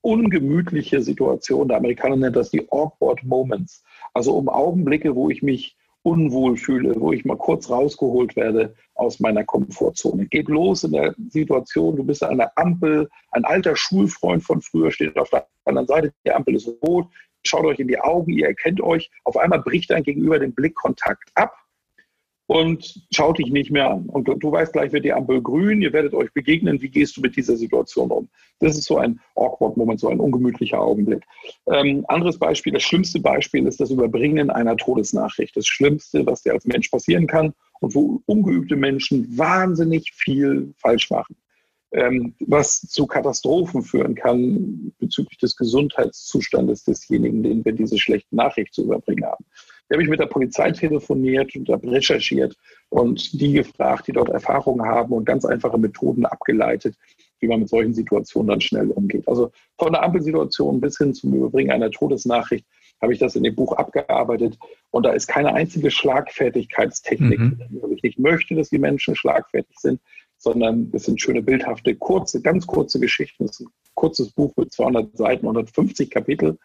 ungemütliche Situationen. Der Amerikaner nennt das die awkward moments. Also um Augenblicke, wo ich mich unwohl fühle, wo ich mal kurz rausgeholt werde aus meiner Komfortzone. Geht los in der Situation, du bist an der Ampel, ein alter Schulfreund von früher steht auf der anderen Seite, die Ampel ist rot, schaut euch in die Augen, ihr erkennt euch, auf einmal bricht dein Gegenüber den Blickkontakt ab und schaut dich nicht mehr an. Und du, weißt gleich, wird die Ampel grün, ihr werdet euch begegnen, wie gehst du mit dieser Situation um? Das ist so ein awkward Moment, so ein ungemütlicher Augenblick. Ähm, anderes Beispiel, das schlimmste Beispiel ist das Überbringen einer Todesnachricht. Das Schlimmste, was dir als Mensch passieren kann und wo ungeübte Menschen wahnsinnig viel falsch machen. Ähm, was zu Katastrophen führen kann bezüglich des Gesundheitszustandes desjenigen, den wir diese schlechte Nachricht zu überbringen haben. Da habe ich mit der Polizei telefoniert und habe recherchiert und die gefragt, die dort Erfahrungen haben und ganz einfache Methoden abgeleitet, wie man mit solchen Situationen dann schnell umgeht. Also von der Ampelsituation bis hin zum Überbringen einer Todesnachricht habe ich das in dem Buch abgearbeitet. Und da ist keine einzige Schlagfertigkeitstechnik. Mhm. Also ich nicht möchte, dass die Menschen schlagfertig sind, sondern es sind schöne, bildhafte, kurze, ganz kurze Geschichten. Es ist ein kurzes Buch mit 200 Seiten, 150 Kapitel.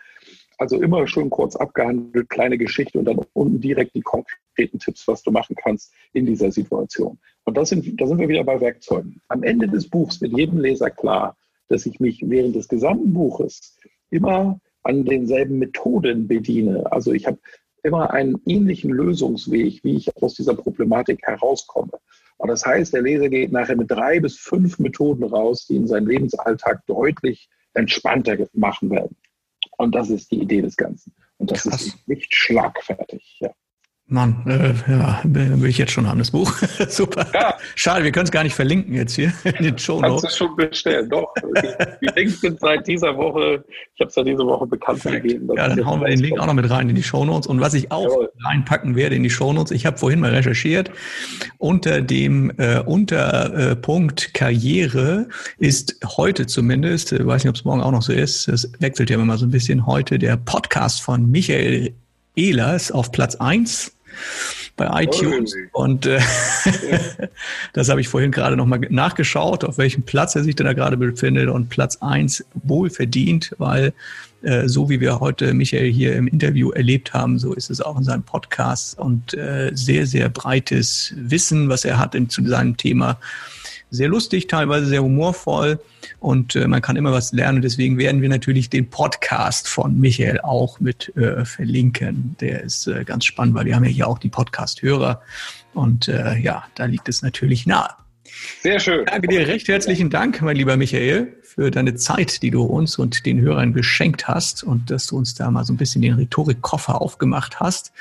Also immer schön kurz abgehandelt, kleine Geschichte und dann unten direkt die konkreten Tipps, was du machen kannst in dieser Situation. Und das sind, da sind wir wieder bei Werkzeugen. Am Ende des Buchs wird jedem Leser klar, dass ich mich während des gesamten Buches immer an denselben Methoden bediene. Also ich habe immer einen ähnlichen Lösungsweg, wie ich aus dieser Problematik herauskomme. Und das heißt, der Leser geht nachher mit drei bis fünf Methoden raus, die in seinem Lebensalltag deutlich entspannter machen werden. Und das ist die Idee des Ganzen. Und das Krass. ist nicht schlagfertig. Ja. Mann, äh, ja, will ich jetzt schon haben, das Buch. Super. Ja. Schade, wir können es gar nicht verlinken jetzt hier in den Show Notes. Kannst du schon bestellen, doch. Die Links sind seit dieser Woche, ich habe es ja diese Woche bekannt gegeben. Ja, dann hauen wir den Link auch noch mit rein in die Show Notes. Und was ich auch Jawohl. reinpacken werde in die Show Notes, ich habe vorhin mal recherchiert, unter dem äh, Unterpunkt äh, Karriere ist heute zumindest, ich äh, weiß nicht, ob es morgen auch noch so ist, es wechselt ja immer so ein bisschen, heute der Podcast von Michael Ehlers auf Platz 1 bei iTunes. Oh. Und äh, das habe ich vorhin gerade nochmal nachgeschaut, auf welchem Platz er sich denn da gerade befindet. Und Platz 1 wohl verdient, weil äh, so wie wir heute Michael hier im Interview erlebt haben, so ist es auch in seinem Podcast und äh, sehr, sehr breites Wissen, was er hat in, zu seinem Thema sehr lustig, teilweise sehr humorvoll und äh, man kann immer was lernen. Deswegen werden wir natürlich den Podcast von Michael auch mit äh, verlinken. Der ist äh, ganz spannend, weil wir haben ja hier auch die Podcast-Hörer und äh, ja, da liegt es natürlich nahe. Sehr schön. Danke dir recht herzlichen Dank, mein lieber Michael, für deine Zeit, die du uns und den Hörern geschenkt hast und dass du uns da mal so ein bisschen den Rhetorikkoffer aufgemacht hast.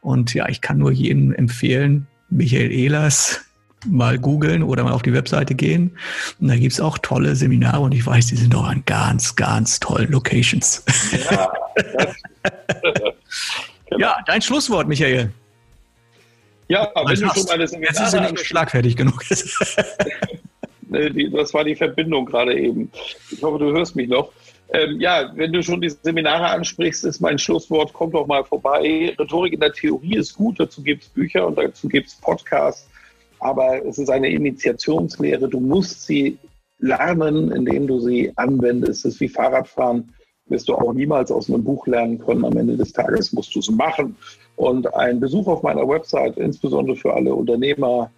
Und ja, ich kann nur jedem empfehlen, Michael Ehlers, mal googeln oder mal auf die Webseite gehen. Und da gibt's auch tolle Seminare und ich weiß, die sind auch an ganz, ganz tollen Locations. Ja, ja dein Schlusswort, Michael. Ja, wenn du schon meine Seminare Jetzt ist er nicht mehr schlagfertig genug. das war die Verbindung gerade eben. Ich hoffe, du hörst mich noch. Ähm, ja, wenn du schon die Seminare ansprichst, ist mein Schlusswort, komm doch mal vorbei. Rhetorik in der Theorie ist gut, dazu gibt es Bücher und dazu gibt es Podcasts aber es ist eine Initiationslehre. Du musst sie lernen, indem du sie anwendest. Es ist wie Fahrradfahren, wirst du auch niemals aus einem Buch lernen können. Am Ende des Tages musst du es machen. Und ein Besuch auf meiner Website, insbesondere für alle Unternehmer,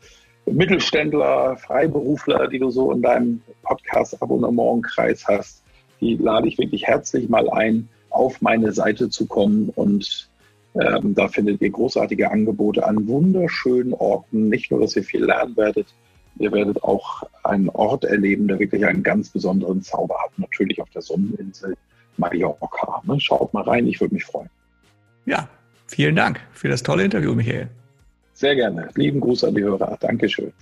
Mittelständler, Freiberufler, die du so in deinem Podcast-Abonnementkreis hast, die lade ich wirklich herzlich mal ein, auf meine Seite zu kommen und ähm, da findet ihr großartige Angebote an wunderschönen Orten. Nicht nur, dass ihr viel lernen werdet, ihr werdet auch einen Ort erleben, der wirklich einen ganz besonderen Zauber hat. Natürlich auf der Sonneninsel Mallorca. Ne? Schaut mal rein, ich würde mich freuen. Ja, vielen Dank für das tolle Interview, Michael. Sehr gerne. Lieben Gruß an die Hörer. Dankeschön.